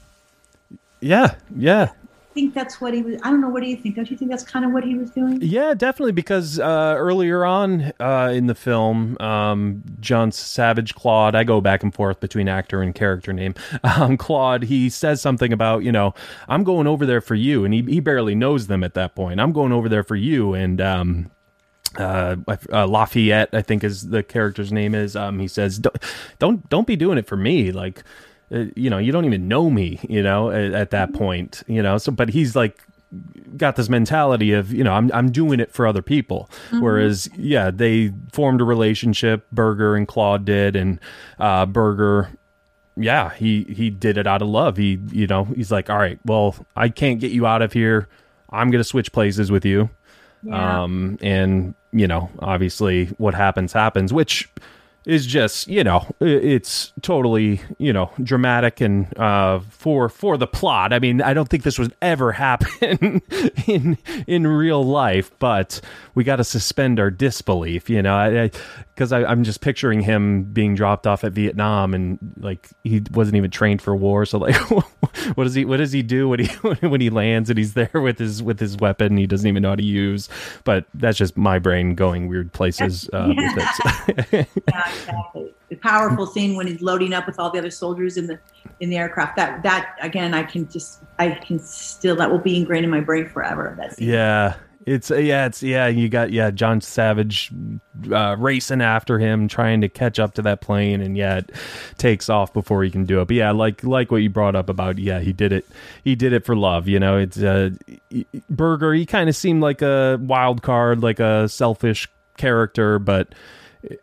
Speaker 1: Yeah, yeah
Speaker 2: think that's what he was. I don't know. What do you think? Don't you think that's kind of what he was doing?
Speaker 1: Yeah, definitely. Because uh, earlier on uh, in the film, um, John Savage Claude, I go back and forth between actor and character name. [laughs] Um, Claude, he says something about you know I'm going over there for you, and he he barely knows them at that point. I'm going over there for you, and um, uh, uh, Lafayette, I think is the character's name is. Um, he says, "Don't, don't, don't be doing it for me. Like, uh, you know, you don't even know me, you know, at, at, that point, you know. So, but he's like got this mentality of, you know, I'm I'm doing it for other people. Mm-hmm. Whereas, yeah, they formed a relationship. Berger and Claude did, and uh, Berger. Yeah, he he did it out of love. He, you know, he's like, all right, well, I can't get you out of here. I'm gonna switch places with you. Yeah. Um, and you know, obviously, what happens happens, which is just you know it's totally you know dramatic and uh, for for the plot. I mean, I don't think this would ever [laughs] happen in in real life, but we got to suspend our disbelief, you know, because I, I, I'm just picturing him being dropped off at Vietnam and like he wasn't even trained for war. So like, [laughs] what does he what does he do when he [laughs] when he lands and he's there with his with his weapon he doesn't even know how to use? But that's just my brain going weird places uh, yeah.
Speaker 2: with it. yeah, exactly. The powerful scene when he's loading up with all the other soldiers in the in the aircraft. That that again, I can just I can still that will be ingrained in my brain forever. That scene.
Speaker 1: yeah, it's yeah, it's yeah. You got yeah, John Savage uh, racing after him, trying to catch up to that plane, and yeah, takes off before he can do it. But yeah, like like what you brought up about yeah, he did it. He did it for love. You know, it's uh, Berger. He kind of seemed like a wild card, like a selfish character, but.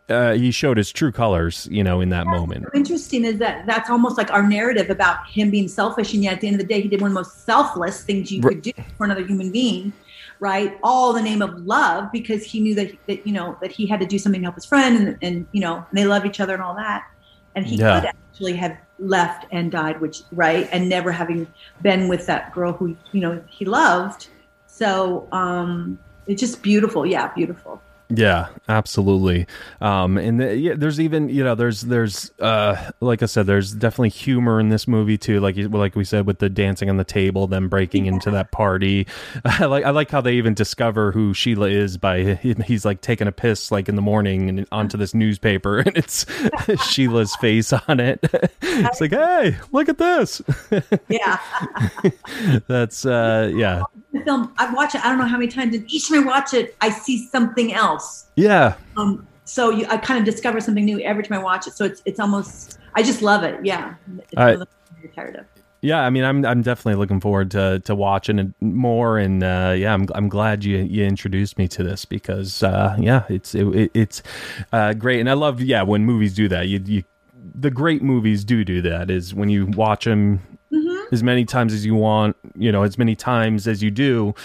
Speaker 1: Uh, he showed his true colors, you know, in that moment.
Speaker 2: Interesting is that that's almost like our narrative about him being selfish, and yet at the end of the day, he did one of the most selfless things you could do for another human being right? All the name of love because he knew that, that you know that he had to do something to help his friend, and, and you know and they love each other and all that. And he yeah. could actually have left and died, which right, and never having been with that girl who you know he loved. So um, it's just beautiful. Yeah, beautiful.
Speaker 1: Yeah, absolutely. Um, and the, yeah, there's even you know there's there's uh, like I said there's definitely humor in this movie too. Like like we said with the dancing on the table, them breaking into that party. [laughs] I like I like how they even discover who Sheila is by he's like taking a piss like in the morning and onto this newspaper [laughs] and it's [laughs] Sheila's face on it. it's like hey, look at this.
Speaker 2: yeah,
Speaker 1: that's uh, yeah.
Speaker 2: The film I've watched it. I don't know how many times, and each time I watch it, I see something else.
Speaker 1: Yeah.
Speaker 2: Um, so you, I kind of discover something new every time I watch it. So it's it's almost I just love it. Yeah. It's
Speaker 1: tired of. Yeah, I mean, I'm I'm definitely looking forward to to watching it more, and uh, yeah, I'm I'm glad you you introduced me to this because uh, yeah, it's it, it's uh, great, and I love yeah when movies do that. You you the great movies do do that is when you watch them. As many times as you want, you know, as many times as you do,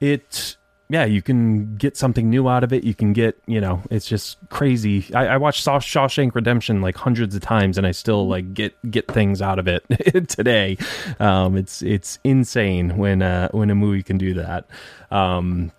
Speaker 1: it yeah, you can get something new out of it. You can get, you know, it's just crazy. I, I watched Shawshank Redemption like hundreds of times, and I still like get get things out of it [laughs] today. Um, it's it's insane when uh, when a movie can do that. Um,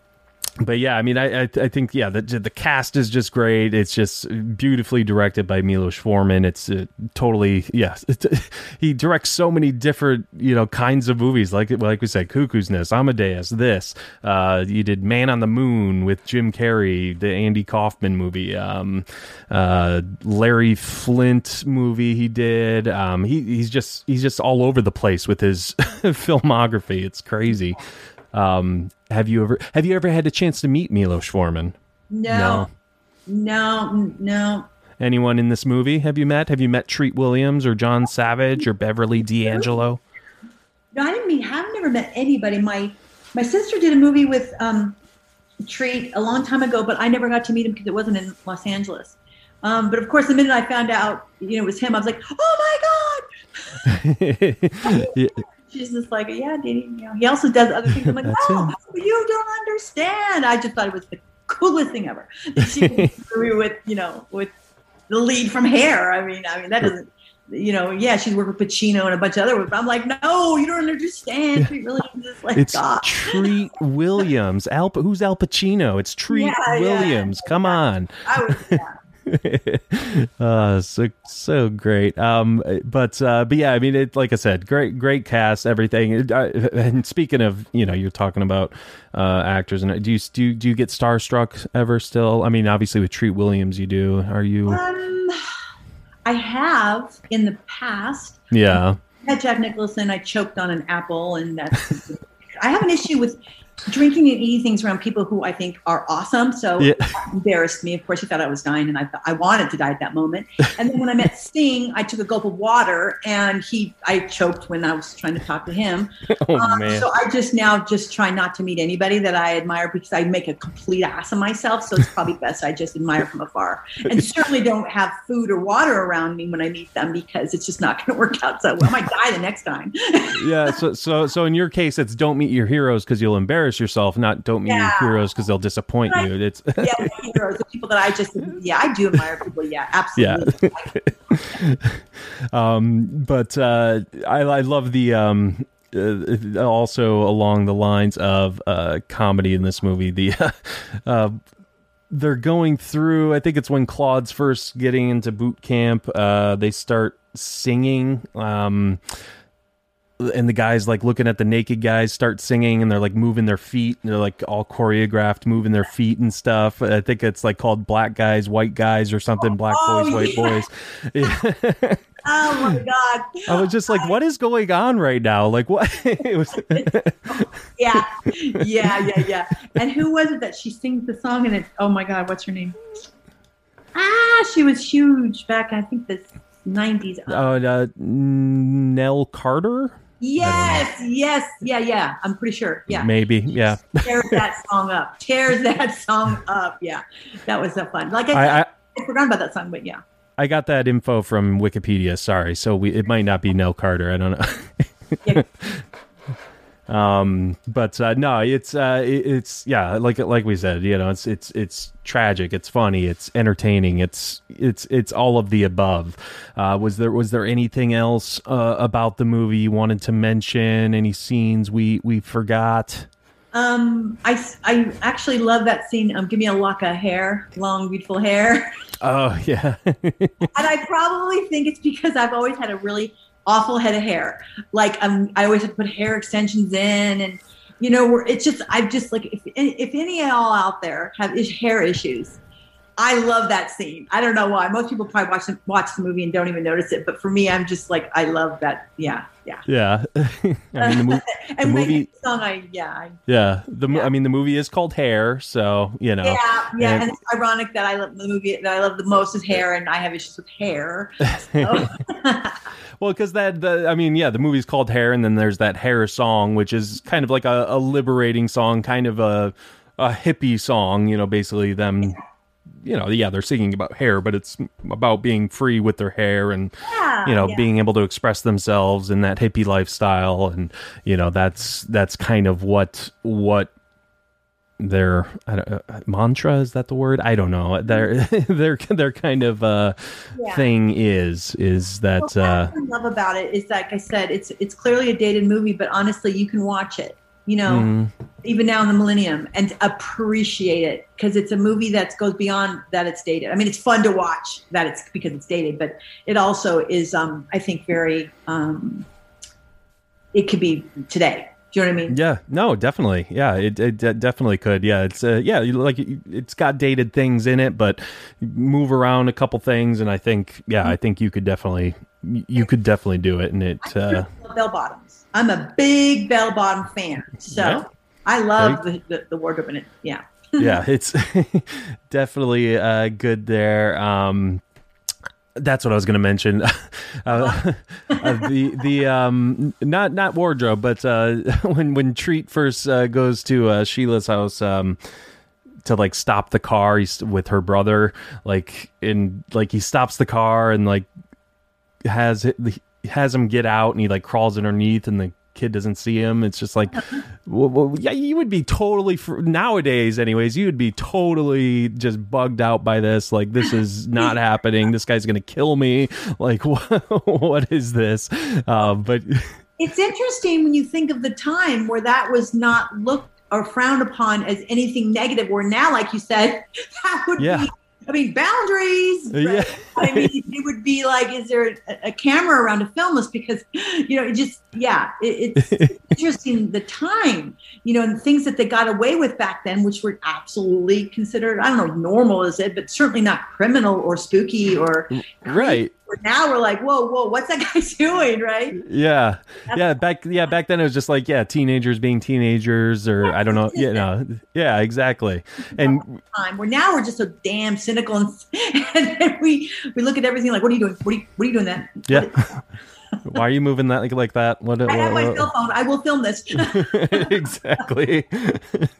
Speaker 1: but yeah, I mean, I I, I think yeah, the the cast is just great. It's just beautifully directed by Milos Forman. It's uh, totally yeah. [laughs] he directs so many different you know kinds of movies, like like we said, Cuckoo's Nest, Amadeus. This uh, you did Man on the Moon with Jim Carrey, the Andy Kaufman movie, um, uh, Larry Flynt movie. He did. Um, he he's just he's just all over the place with his [laughs] filmography. It's crazy. Um, have you ever have you ever had a chance to meet Milos Forman?
Speaker 2: No, no, no. no.
Speaker 1: anyone in this movie have you met? Have you met Treat Williams or John Savage or Beverly D'Angelo?
Speaker 2: No, I didn't mean. I've never met anybody. My my sister did a movie with um, Treat a long time ago, but I never got to meet him because it wasn't in Los Angeles. Um, but of course, the minute I found out, you know, it was him, I was like, "Oh my god!" [laughs] [laughs]
Speaker 1: yeah.
Speaker 2: She's just like, "Yeah, Dee Dee." You know, he also does other things. I'm like, [laughs] "Oh, you don't understand." I just thought it was the coolest thing ever. She did a movie with, you know, with the lead from Hair. I mean, I mean that doesn't. You know, yeah, she's worked with Pacino and a bunch of other. But I'm like, no, you don't understand. Treat Williams is like
Speaker 1: It's
Speaker 2: God.
Speaker 1: Treat Williams. Al, who's Al Pacino? It's Treat
Speaker 2: Yeah, yeah.
Speaker 1: Williams. Come on.
Speaker 2: I was, yeah.
Speaker 1: Uh [laughs] so so great um but uh but yeah i mean it like i said great great cast everything It- I- and speaking of you know you're talking about uh actors and do you do you, do you get starstruck ever still i mean obviously with treat williams you do are you
Speaker 2: Um, I have in the past
Speaker 1: yeah I
Speaker 2: had Jack Nicholson. I choked on an apple, and that's. [laughs] I have an issue with drinking and eating things around people who I think are awesome. So
Speaker 1: Yeah.
Speaker 2: that embarrassed me. Of course, he thought I was dying, and I thought I wanted to die at that moment. And then when I met Sting, I took a gulp of water, and he I choked when I was trying to talk to him. [laughs]
Speaker 1: oh
Speaker 2: Um,
Speaker 1: man
Speaker 2: So I just now just try not to meet anybody that I admire because I make a complete ass of myself. So it's probably best I just admire from afar, and certainly don't have food or water around me when I meet them because it's just not going to work out so well. I might die the next time. [laughs]
Speaker 1: yeah so so so in your case it's don't meet your heroes because you'll embarrass yourself not don't meet
Speaker 2: Yeah.
Speaker 1: your heroes because they'll disappoint you it's
Speaker 2: yeah, heroes, the people that I just yeah I do admire people. Yeah, absolutely. Yeah. [laughs]
Speaker 1: um but uh i i love the um uh, also along the lines of uh comedy in this movie the [laughs] uh they're going through i think it's when claude's first getting into boot camp uh they start singing um and the guys like looking at the naked guys start singing and they're like moving their feet and they're like all choreographed moving their feet and stuff i think it's like called black guys white guys or something black
Speaker 2: Oh,
Speaker 1: boys white
Speaker 2: yeah.
Speaker 1: boys Yeah. [laughs]
Speaker 2: Oh my god.
Speaker 1: I was just like, what is going on right now? Like, what? [laughs] it was, [laughs]
Speaker 2: Yeah, yeah, yeah, yeah. And who was it that she sings the song and it's oh my god, what's her name? Ah, she was huge back. I think the nineties.
Speaker 1: uh, uh, Nell Carter,
Speaker 2: yes, yes, yeah, yeah. I'm pretty sure. Yeah,
Speaker 1: maybe. Yeah,
Speaker 2: tears that song up. Tears that song up. Yeah, that was so fun. Like I,
Speaker 1: I, I
Speaker 2: I forgot about that song, but yeah.
Speaker 1: I got that info from Wikipedia. Sorry, so we it might not be Nell Carter. I don't know.
Speaker 2: yeah. [laughs]
Speaker 1: um but uh no it's uh it's yeah like like we said you know it's it's it's tragic it's funny it's entertaining it's it's it's all of the above uh was there was there anything else uh about the movie you wanted to mention any scenes we we forgot
Speaker 2: Um, I, I actually love that scene. Um, give me a lock of hair, long, beautiful hair.
Speaker 1: oh yeah [laughs]
Speaker 2: and I probably think it's because I've always had a really awful head of hair. Like um, I always have to put hair extensions in, and you know, we're, it's just I've just like if if any at all out there have is- hair issues, I love that scene. I don't know why. Most people probably watch the, watch the movie and don't even notice it, but for me, I'm just like I love that. Yeah, yeah.
Speaker 1: yeah [laughs] i mean the, mo- [laughs]
Speaker 2: and when
Speaker 1: movie-
Speaker 2: the song, I yeah, I,
Speaker 1: yeah the
Speaker 2: Yeah.
Speaker 1: i mean the movie is called hair so you know
Speaker 2: yeah, yeah.
Speaker 1: and-
Speaker 2: And it's ironic that I love the movie that I love the most is hair, and I have issues with hair. [laughs] So-
Speaker 1: Well, because that, the, I mean, yeah, the movie's called Hair, and then there's that Hair song, which is kind of like a, a liberating song, kind of a, a hippie song, you know, basically them, you know, yeah, they're singing about hair, but it's about being free with their hair and,
Speaker 2: yeah,
Speaker 1: you know,
Speaker 2: yeah.
Speaker 1: being able to express themselves in that hippie lifestyle. And, you know, that's, that's kind of what, what, their I don't, uh, mantra is that the word I don't know their [laughs] their their kind of uh
Speaker 2: Yeah.
Speaker 1: thing is is that
Speaker 2: Well,
Speaker 1: uh
Speaker 2: I love about it is, like I said, it's it's clearly a dated movie, but honestly, you can watch it. You know,
Speaker 1: mm,
Speaker 2: even now in the millennium, and appreciate it because it's a movie that goes beyond that it's dated. I mean, it's fun to watch that it's because it's dated, but it also is, um, I think, very. Um, it could be today. Do you know what I mean?
Speaker 1: Yeah, no, definitely. Yeah, it, it de- definitely could. Yeah, it's uh, yeah, like it's got dated things in it, but move around a couple things, and I think yeah, I think you could definitely you could definitely do it, and it uh,
Speaker 2: bell bottoms. I'm a big bell bottom fan, so
Speaker 1: Yeah.
Speaker 2: I love the, the, the wardrobe in it. Yeah.
Speaker 1: yeah, [laughs] it's [laughs] definitely uh, good there. Um, That's what I was going to mention. [laughs] uh, [laughs] uh, the the um not not wardrobe, but uh, [laughs] when when Treat first uh, goes to uh, Sheila's house um, to like stop the car, he's with her brother, like in like he stops the car and like has has him get out, and he like crawls underneath, and the kid doesn't see him. It's just like, [laughs] well, well, yeah, you would be totally nowadays, anyways. You would be totally just bugged out by this. Like, this is [laughs] not happening. This guy's gonna kill me. Like, what, [laughs] what is this? Uh, but
Speaker 2: it's interesting when you think of the time where that was not looked or frowned upon as anything negative. Where now, like you said, that would
Speaker 1: yeah.
Speaker 2: be I mean, boundaries.
Speaker 1: Yeah.
Speaker 2: I mean, it would be like, is there a, a, camera around to film this? Because, you know, it just, yeah, it, it's [laughs] interesting the time, you know, and things that they got away with back then, which were absolutely considered, I don't know, normal is it, but certainly not criminal or spooky or.
Speaker 1: Right
Speaker 2: now we're like, whoa, whoa, what's that [laughs] guy doing, right?
Speaker 1: Yeah, That's yeah. Back, yeah, back then it was just like, yeah, teenagers being teenagers, or I don't know, you know, yeah, exactly. And
Speaker 2: time where now we're just so damn cynical, and, [laughs] and we we look at everything like, what are you doing? What are you, what are you doing that?
Speaker 1: Yeah. Why are you moving that like, like that?
Speaker 2: What, I have my cell phone. I will film this. [laughs] [laughs]
Speaker 1: exactly.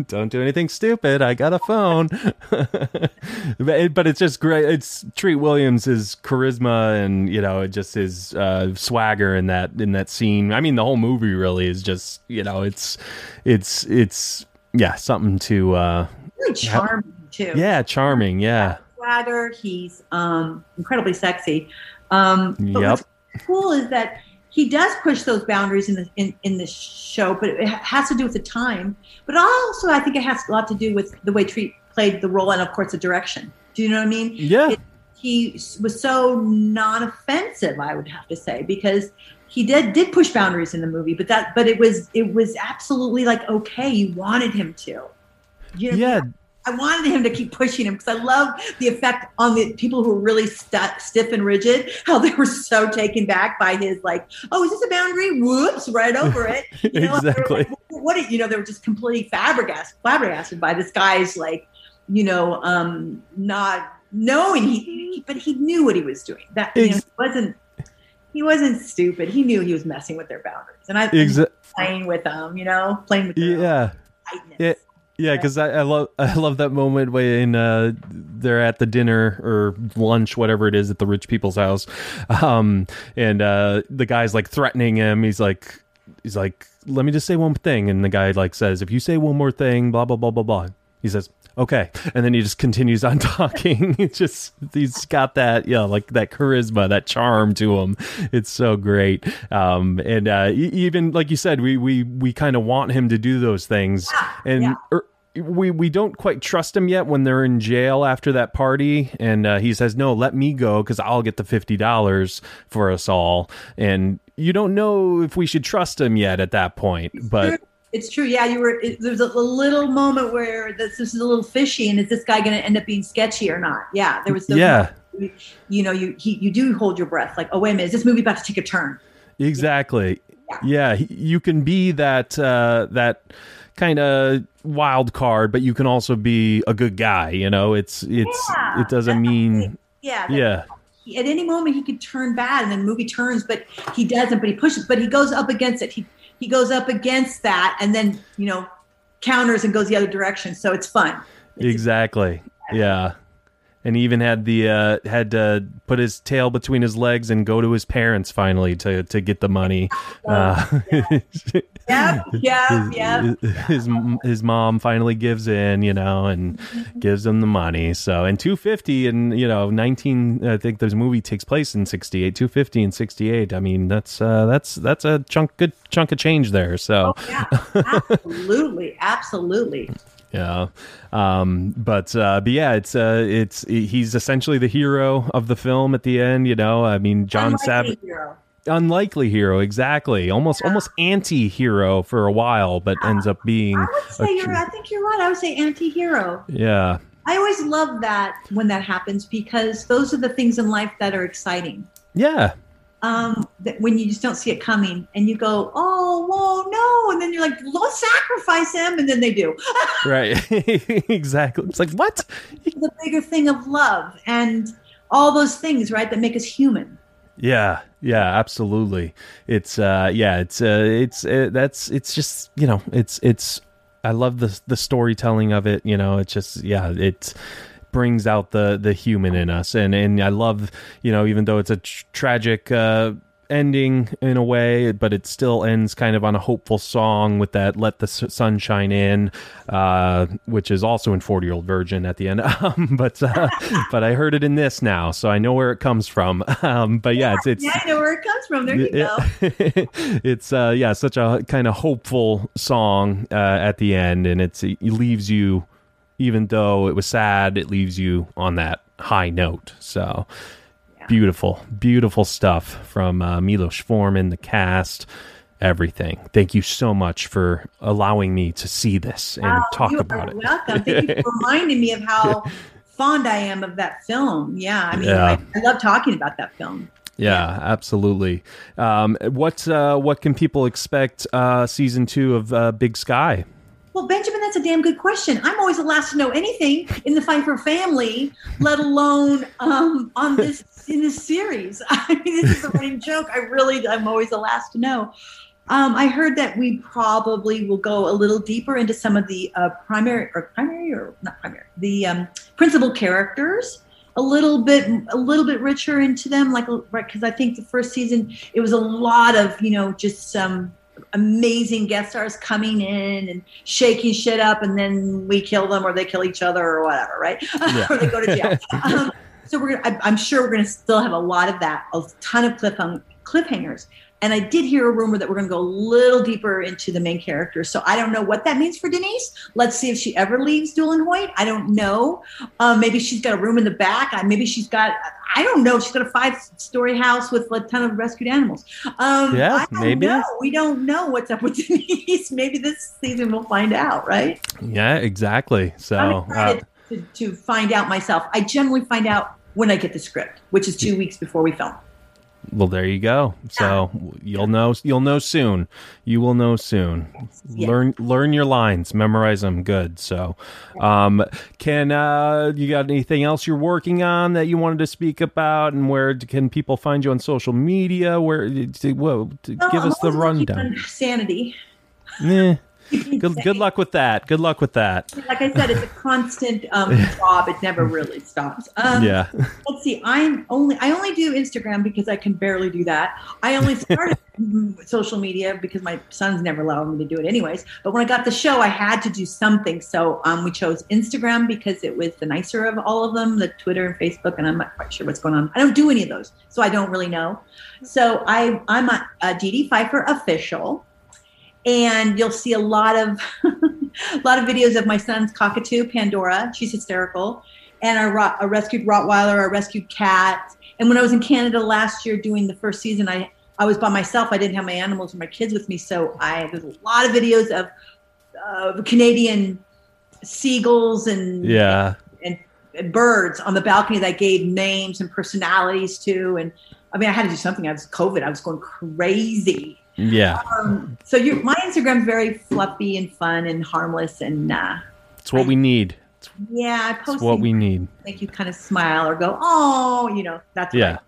Speaker 1: Don't do anything stupid. I got a phone. [laughs] but it's just great. It's Treat Williams' charisma and you know just his uh, swagger in that in that scene. I mean, the whole movie really is just you know it's it's it's yeah something to uh,
Speaker 2: really charming too.
Speaker 1: Yeah, charming. Yeah.
Speaker 2: Swagger. He's um incredibly sexy. Um,
Speaker 1: yep
Speaker 2: cool is that he does push those boundaries in the in, in the show, but it has to do with the time. But also, I think it has a lot to do with the way Treat played the role, and of course, the direction. Do you know what I mean?
Speaker 1: Yeah.
Speaker 2: It, he was so non-offensive, I would have to say, because he did did push boundaries in the movie, but that but it was it was absolutely like okay, you wanted him to.
Speaker 1: You know yeah.
Speaker 2: I wanted him to keep pushing him because I love the effect on the people who were really st- stiff and rigid, [laughs] how they were so taken back by his like, oh, is this a boundary? Whoops, right over it. [laughs]
Speaker 1: You know, exactly.
Speaker 2: Like, what you know, they were just completely flabbergasted, flabbergasted by this guy's like, you know, um, not knowing he, but he knew what he was doing. That you know, he wasn't he wasn't stupid. He knew he was messing with their boundaries, and I
Speaker 1: Exa-
Speaker 2: playing with them, you know, playing with
Speaker 1: yeah.
Speaker 2: tightness.
Speaker 1: Yeah yeah, because I, I, love [laughs] I love that moment when uh, they're at the dinner or lunch, whatever it is, at the rich people's house, um, and uh, the guy's like threatening him. He's like, he's like, let me just say one thing, and the guy like says, if you say one more thing, blah blah blah blah blah. He says, okay, and then he just continues on [laughs] talking. It's just he's got that yeah, like that charisma, that charm to him. It's so great. Um, and uh, even like you said, we we we kind of want him to do those things, and.
Speaker 2: Yeah.
Speaker 1: Er, we we don't quite trust him yet when they're in jail after that party and uh, he says no let me go because i'll get the $50 for us all and you don't know if we should trust him yet at that point but.
Speaker 2: It's true yeah you were it, there's a, a, little moment where this, this, is a little fishy and is this guy going to end up being sketchy or not yeah there was
Speaker 1: yeah
Speaker 2: you, you know you he, you do hold your breath like oh wait a minute is this movie about to take a turn
Speaker 1: exactly yeah, yeah you can be that uh that kind of wild card, but you can also be a good guy. You know, it's it's
Speaker 2: yeah,
Speaker 1: it doesn't mean
Speaker 2: yeah
Speaker 1: yeah.
Speaker 2: At any moment he could turn bad, and then the movie turns, but he doesn't. But he pushes, but he goes up against it. He he goes up against that, and then you know counters and goes the other direction. So it's fun.
Speaker 1: It's exactly. Yeah and he even had the uh, had to put his tail between his legs and go to his parents finally to to get the money. Uh,
Speaker 2: yeah, [laughs] yeah, yeah.
Speaker 1: His, his his mom finally gives in, you know, and gives him the money. So and two fifty and you know nineteen. I think this movie takes place in sixty eight. Two fifty and sixty eight. I mean that's uh, that's that's a chunk good chunk of change there. So
Speaker 2: oh, yeah, absolutely, absolutely. [laughs]
Speaker 1: Yeah, um, but uh, but yeah, it's uh, it's he's essentially the hero of the film at the end. You know, I mean, John Savage, unlikely hero, exactly, almost yeah. almost anti-hero for a while, but yeah. ends up being.
Speaker 2: I would say you're. I think you're right. I would say anti-hero.
Speaker 1: Yeah.
Speaker 2: I always love that when that happens because those are the things in life that are exciting.
Speaker 1: Yeah,
Speaker 2: um, that when you just don't see it coming and you go, oh, whoa, no. And then you're like, let's sacrifice him. And then they do. [laughs]
Speaker 1: right. [laughs] exactly. It's like, what?
Speaker 2: The bigger thing of love. And all those things, right, that make us human.
Speaker 1: Yeah, yeah, absolutely. It's uh yeah, it's uh it's uh, that's it's just, you know, it's it's I love the the storytelling of it, you know, it's just yeah, it brings out the the human in us and and I love, you know, even though it's a tr- tragic uh ending in a way, but it still ends kind of on a hopeful song with that "Let the Sun Shine In," uh, which is also in Forty Year Old Virgin at the end. [laughs] Um, but uh, but I heard it in this now, so I know where it comes from. [laughs] Um, but yeah, it's, it's
Speaker 2: yeah, I know where it comes from. There you go. [laughs]
Speaker 1: it's uh, yeah, such a kind of hopeful song uh, at the end, and it's it leaves you, even though it was sad, it leaves you on that high note. So Beautiful, beautiful stuff from uh, Milos Forman, the cast, everything. Thank you so much for allowing me to see this and
Speaker 2: wow,
Speaker 1: talk about it.
Speaker 2: Welcome. Thank you for [laughs] reminding me of how [laughs] fond I am of that film. Yeah, I mean, yeah. I, I love talking about that film.
Speaker 1: Yeah, absolutely. Um, what uh, what can people expect uh, season two of uh, Big Sky?
Speaker 2: Well, Benjamin, that's a damn good question. I'm always the last to know anything in the Pfeiffer family, let alone um, on this in this series. [laughs] I mean, this is a running joke. I really, I'm always the last to know. Um, I heard that we probably will go a little deeper into some of the uh, primary or primary or not primary, the um, principal characters a little bit a little bit richer into them like right because i think the first season it was a lot of you know just some amazing guest stars coming in and shaking shit up and then we kill them or they kill each other or whatever right [laughs] yeah. or they go to jail [laughs] um, so we're gonna, I, am sure we're going to still have a lot of that, a ton of cliff cliffhangers. And I did hear a rumor that we're going to go a little deeper into the main characters. So I don't know what that means for Denise. Let's see if she ever leaves Dewell and Hoyt. I don't know. Um, maybe she's got a room in the back. Maybe she's got, I don't know. She's got a five story house with a ton of rescued animals. Um,
Speaker 1: yeah, maybe.
Speaker 2: Know. We don't know what's up with [laughs] Denise. maybe this season we'll find out, right?
Speaker 1: Yeah, exactly. So
Speaker 2: uh, to, to find out myself. I generally find out when I get the script, which is two weeks before we film.
Speaker 1: Well, there you go. So yeah. you'll know. You'll know soon. You will know soon. Yeah. Learn learn your lines, memorize them. Good. So, um, can uh, you got anything else you're working on that you wanted to speak about, and where can people find you on social media? Where to, well, to oh, give us the rundown.
Speaker 2: Sanity.
Speaker 1: Yeah [laughs] good, good luck with that. Good luck with that.
Speaker 2: Like I said, it's a constant um, [laughs] job. It never really stops. Um,
Speaker 1: yeah. [laughs]
Speaker 2: Let's see. I'm only I only do Instagram because I can barely do that. I only started social media because my son's never allowed me to do it anyways. But when I got the show, I had to do something. So um, we chose Instagram because it was the nicer of all of them, the Twitter and Facebook, and I'm not quite sure what's going on. I don't do any of those, so I don't really know. So I I'm a, a Dee Pfeiffer official and you'll see a lot of [laughs] a lot of videos of my son's cockatoo pandora. She's hysterical. And a, a rescued rottweiler a rescued cat. And when i was in canada last year doing the first season i i was by myself. I didn't have my animals or my kids with me. So i there's a lot of videos of uh, canadian seagulls and
Speaker 1: yeah.
Speaker 2: and, and birds on the balcony that I gave names and personalities to. And i mean i had to do something. I was covid. I was going crazy
Speaker 1: yeah.
Speaker 2: Um, so you, my Instagram's very fluffy and fun and harmless, and uh,
Speaker 1: it's what I, we need. It's,
Speaker 2: yeah, I post
Speaker 1: what we need.
Speaker 2: Make you kind of smile or go, oh, you know, that's yeah.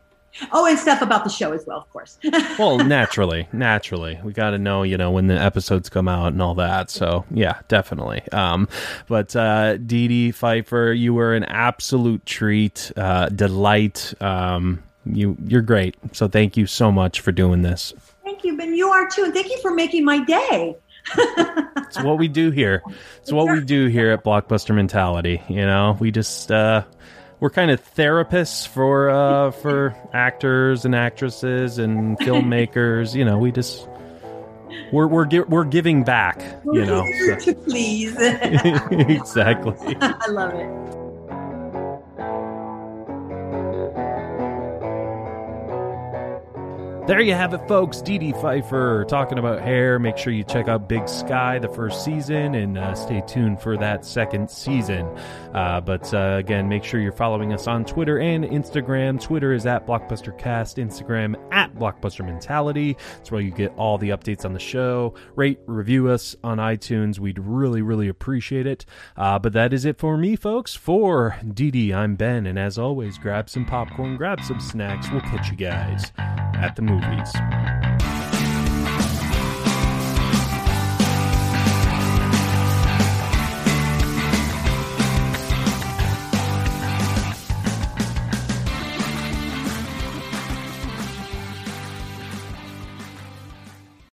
Speaker 2: Oh, and stuff about the show as well, of course. [laughs]
Speaker 1: well, naturally, naturally, we got to know, you know, when the episodes come out and all that. So, yeah, definitely. Um, but uh, Dee Dee Pfeiffer, you were an absolute treat, uh, delight. Um, you, you're great. So, thank you so much for doing this.
Speaker 2: Thank you, Ben. You are too. And thank you for making my day. [laughs]
Speaker 1: it's what we do here. It's what we do here at Blockbuster Mentality. You know, we just uh, we're kind of therapists for uh, for actors and actresses and filmmakers. you know, we just we're we're we're giving back. You know,
Speaker 2: so. please. [laughs]
Speaker 1: exactly. [laughs]
Speaker 2: I love it.
Speaker 1: There you have it, folks. Dee Dee Pfeiffer talking about hair. Make sure you check out Big Sky, the first season, and uh, stay tuned for that second season. Uh, but uh, again, make sure you're following us on Twitter and Instagram. Twitter is at BlockbusterCast, Instagram at Blockbuster Mentality. That's where you get all the updates on the show. Rate, review us on iTunes. We'd really, really appreciate it. Uh, but that is it for me, folks. For Dee Dee, I'm Ben, and as always, grab some popcorn, grab some snacks. We'll catch you guys at the movies.